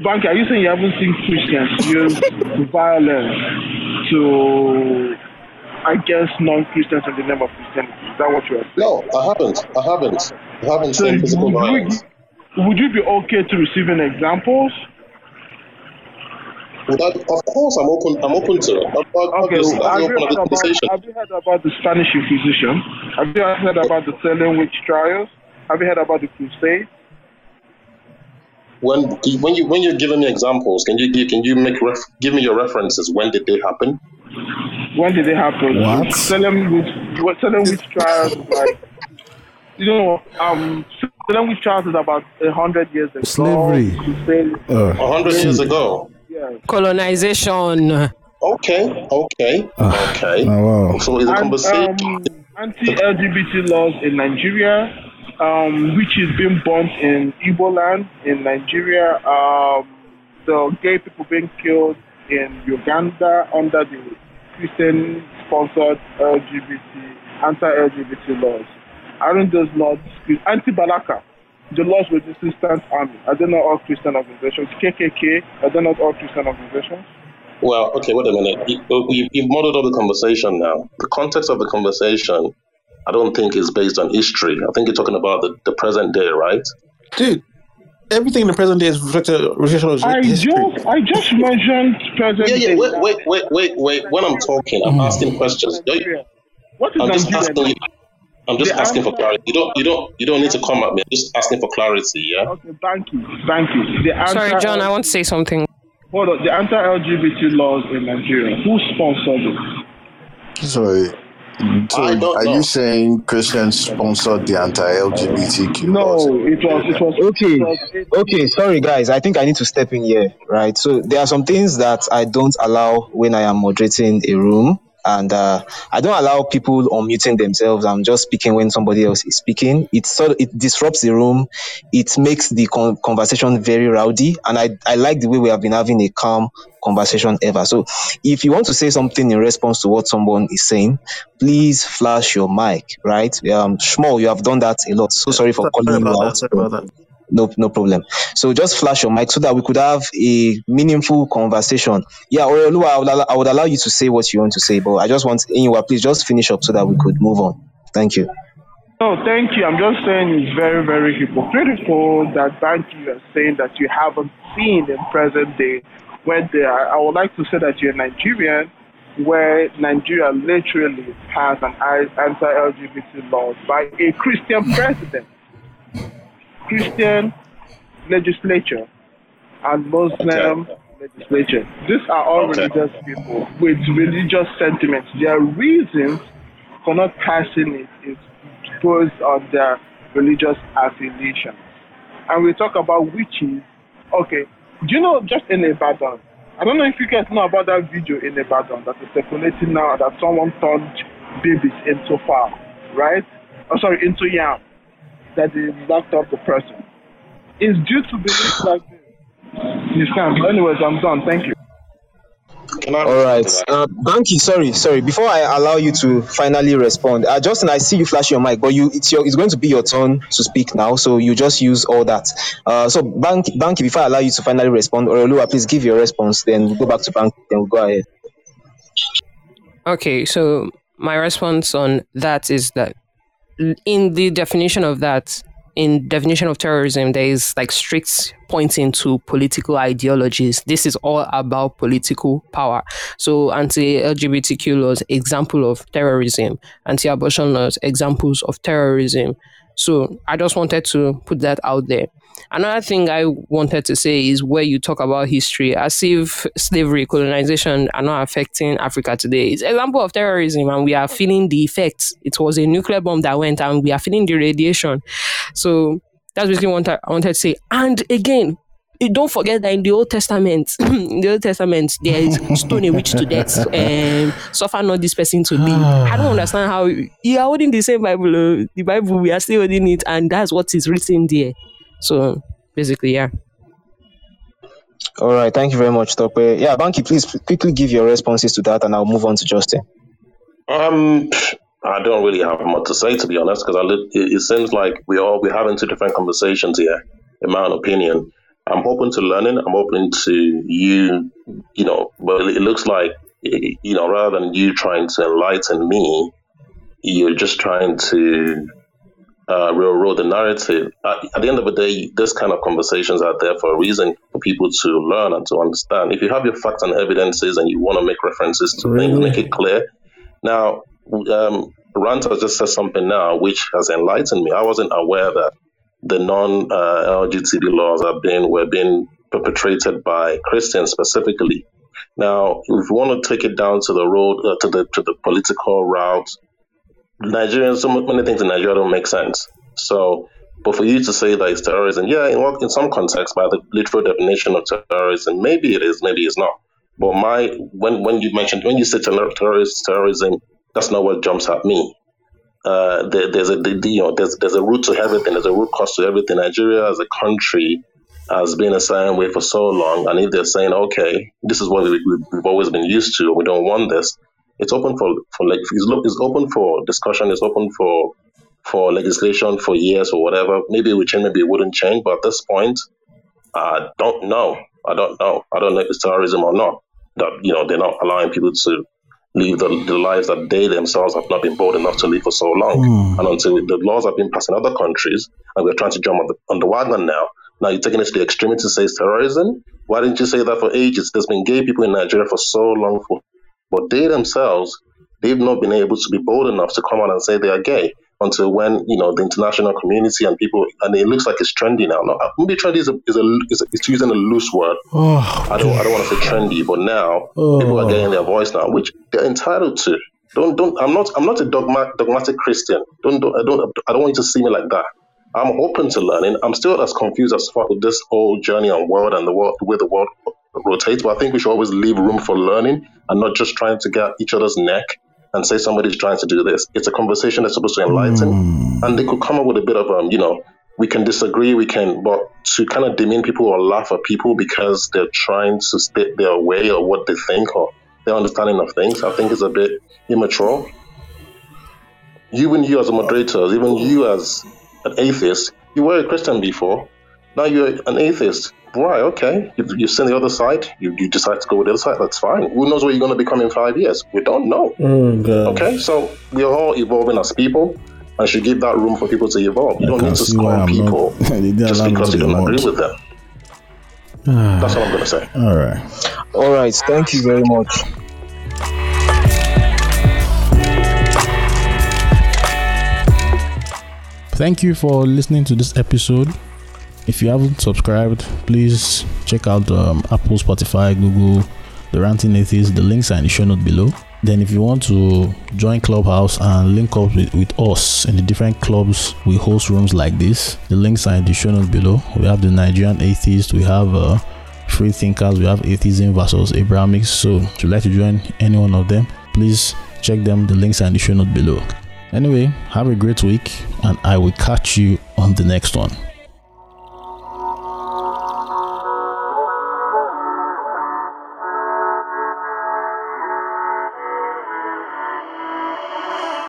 Bank, are you saying you haven't seen Christians use violence to against non-Christians in the name of Christianity? Is that what you are saying? no, I haven't. I haven't. I haven't So seen physical would you, violence. would you be okay to receive receiving examples? Would I, of course, I'm open. I'm open to it. I'm, I'm, Okay, just, have I'm you, open to heard the about, conversation. have you heard about the Spanish Inquisition? Have you heard about the Salem witch trials? Have you heard about the Crusades? When when you when you're giving me examples, can you give can you make ref, give me your references? When did they happen? When did they happen? What? Salem witch, what Salem witch trials like, you know, um, Salem witch trials is about a hundred years ago. Slavery. Crusades, Uh, A hundred years ago. Yeah. Colonization. Okay, okay, okay. oh, wow. So is the And, conversation? um, anti-LGBT laws in Nigeria, um, which is being burnt in Igbo land in Nigeria, um, the gay people being killed in Uganda under the Christian-sponsored LGBT, anti-LGBT laws. Aren't those laws anti-Balaka? The Lord's Resistance Army. Are they not know all Christian organizations? KKK. Are they not all Christian organizations? Well, okay, wait a minute. You, oh, you, you've modeled up the conversation now. The context of the conversation, I don't think is based on history. I think you're talking about the, the present day, right? Dude, everything in the present day is reflected uh, reflection of I history. just, I just mentioned present Yeah, yeah. day. Wait, wait, wait, wait, wait. When I'm talking, I'm hmm. asking questions. Don't you- What is I'm just asking you. I'm just The asking for clarity. You don't, you don't, you don't need to come at me. I'm just asking for clarity. Yeah. Okay, thank you, thank you. The anti- Sorry, John, I want to say something. Hold on, the anti-LGBT laws in Nigeria. Who sponsored it? Sorry. So are know. you saying Christians sponsored the anti-LGBTQ laws? No, it was, it was. Okay, it was- okay, sorry guys. I think I need to step in here, right? So there are some things that I don't allow when I am moderating a room, and uh, I don't allow people unmuting themselves. I'm just speaking when somebody else is speaking. It sort of, it disrupts the room. It makes the con- conversation very rowdy, and I I like the way we have been having a calm conversation ever. So if you want to say something in response to what someone is saying, please flash your mic, right? Um, Shmo, you have done that a lot. So sorry for Sorry calling you about out. that. No, no problem. So just flash your mic so that we could have a meaningful conversation. Yeah, I would, allow, I would allow you to say what you want to say, but I just want Inyua, please just finish up so that we could move on. Thank you. No, thank you. I'm just saying it's very, very hypocritical that thank you is saying that you haven't seen in present day when are. I would like to say that you're Nigerian, where Nigeria literally has an anti-LGBT laws by a Christian president, Christian legislature, and Muslim legislature. These are all Okay. religious people with religious sentiments. Their reasons for not passing it is based on their religious affiliation. And we talk about witches. Okay, do you know just in Ibadan? I don't know if you guys know about that video in Ibadan that is circulating now that someone turned babies into fowl, right? Oh, sorry, into yam. That they locked up the person. It's due to beliefs like this. You can. But anyways, I'm done. Thank you. All right. Uh, Banky, sorry, sorry. Before I allow you to finally respond, uh, Justin, I see you flash your mic, but you it's your it's going to be your turn to speak now, so you just use all that. Uh, so Banky, Banky, before I allow you to finally respond, or Oreoluwa, please give your response. Then we'll go back to Banky. Then we'll go ahead. Okay, so my response on that is that in the definition of that, in definition of terrorism, there is like strict pointing to political ideologies. This is all about political power. So anti-LGBTQ laws, example of terrorism. Anti-abortion laws, examples of terrorism. So I just wanted to put that out there. Another thing I wanted to say is where you talk about history, as if slavery, colonization are not affecting Africa today. It's an example of terrorism, and we are feeling the effects. It was a nuclear bomb that went, and we are feeling the radiation. So that's basically what I wanted to say. And again, don't forget that in the Old Testament, in the Old Testament, there is stone a witch to death and suffer not this person to live. Ah. I don't understand how you are holding the same Bible. oh. The Bible, we are still holding it, and that's what is written there. So basically, yeah. All right. Thank you very much, Tope. Yeah, Banky, please quickly give your responses to that, and I'll move on to Justin. Um, I don't really have much to say to be honest, because it, it seems like we all we're having two different conversations here, in my own opinion. I'm open to learning. I'm open to you, you know, but it looks like, you know, rather than you trying to enlighten me, you're just trying to uh, railroad the narrative. At, at, the end of the day, this kind of conversations are there for a reason for people to learn and to understand. If you have your facts and evidences and you want to make references to really? things, make it clear. Now, um, Rant has just said something now which has enlightened me. I wasn't aware that the non uh, LGBT laws have been were being perpetrated by Christians specifically. Now, if you want to take it down to the road uh, to the to the political route, Nigerians, so many things in Nigeria don't make sense. So, but for you to say that it's terrorism, yeah, in, in some context, by the literal definition of terrorism, maybe it is, maybe it's not. But my when when you mentioned when you say terrorist terrorism, that's not what jumps at me. Uh, there, there's a you know there's there's a root to everything. There's a root cause to everything. Nigeria as a country has been a certain way for so long, and if they're saying, okay, this is what we, have always been used to, we don't want this, it's open for for like it's, it's open for discussion. It's open for for legislation for years or whatever. Maybe it would change, maybe it wouldn't change. But at this point, I don't know. I don't know. I don't know if it's terrorism or not. That you know they're not allowing people to live the, the, lives that they themselves have not been bold enough to live for so long. Mm. And until the laws have been passed in other countries, and we're trying to jump on the, on the wagon now, now you're taking it to the extreme to say it's terrorism. Why didn't you say that for ages? There's been gay people in Nigeria for so long, for, but they themselves, they've not been able to be bold enough to come out and say they are gay until when you know the international community and people and it looks like it's trendy now. No, maybe trendy is a, is a, is a it's using a loose word. Oh, I don't I don't want to say trendy, but now oh. people are getting oh. their voice now, which they're entitled to. Don't don't I'm not I'm not a dogma, dogmatic Christian. Don't, don't I don't I don't want you to see me like that. I'm open to learning. I'm still as confused as far with this whole journey on world and the world the way the world rotates. But I think we should always leave room for learning and not just trying to get each other's neck and say somebody's trying to do this. It's a conversation that's supposed to enlighten, mm. and they could come up with a bit of um, you know, we can disagree, we can, but to kind of demean people or laugh at people because they're trying to state their way or what they think or their understanding of things, I think is a bit immature. Even you as a moderator, even you as an atheist, you were a Christian before. Now you're an atheist. Right, okay. You've, you've seen the other side. You, you decide to go with the other side. That's fine. Who knows what you're going to become in five years? We don't know. Oh, okay, so we are all evolving as people and should give that room for people to evolve. You I don't need to scorn people just because you don't agree with them. Ah. That's all I'm going to say. All right. All right. Thank you very much. Thank you for listening to this episode. If you haven't subscribed, please check out um, Apple, Spotify, Google, The Ranting Atheist. The links are in the show note below. Then, if you want to join Clubhouse and link up with, with us in the different clubs, we host rooms like this. The links are in the show note below. We have the Nigerian Atheist, we have uh, Free Thinkers, we have Atheism versus Abrahamics. So, if you'd like to join any one of them, please check them. The links are in the show note below. Anyway, have a great week, and I will catch you on the next one.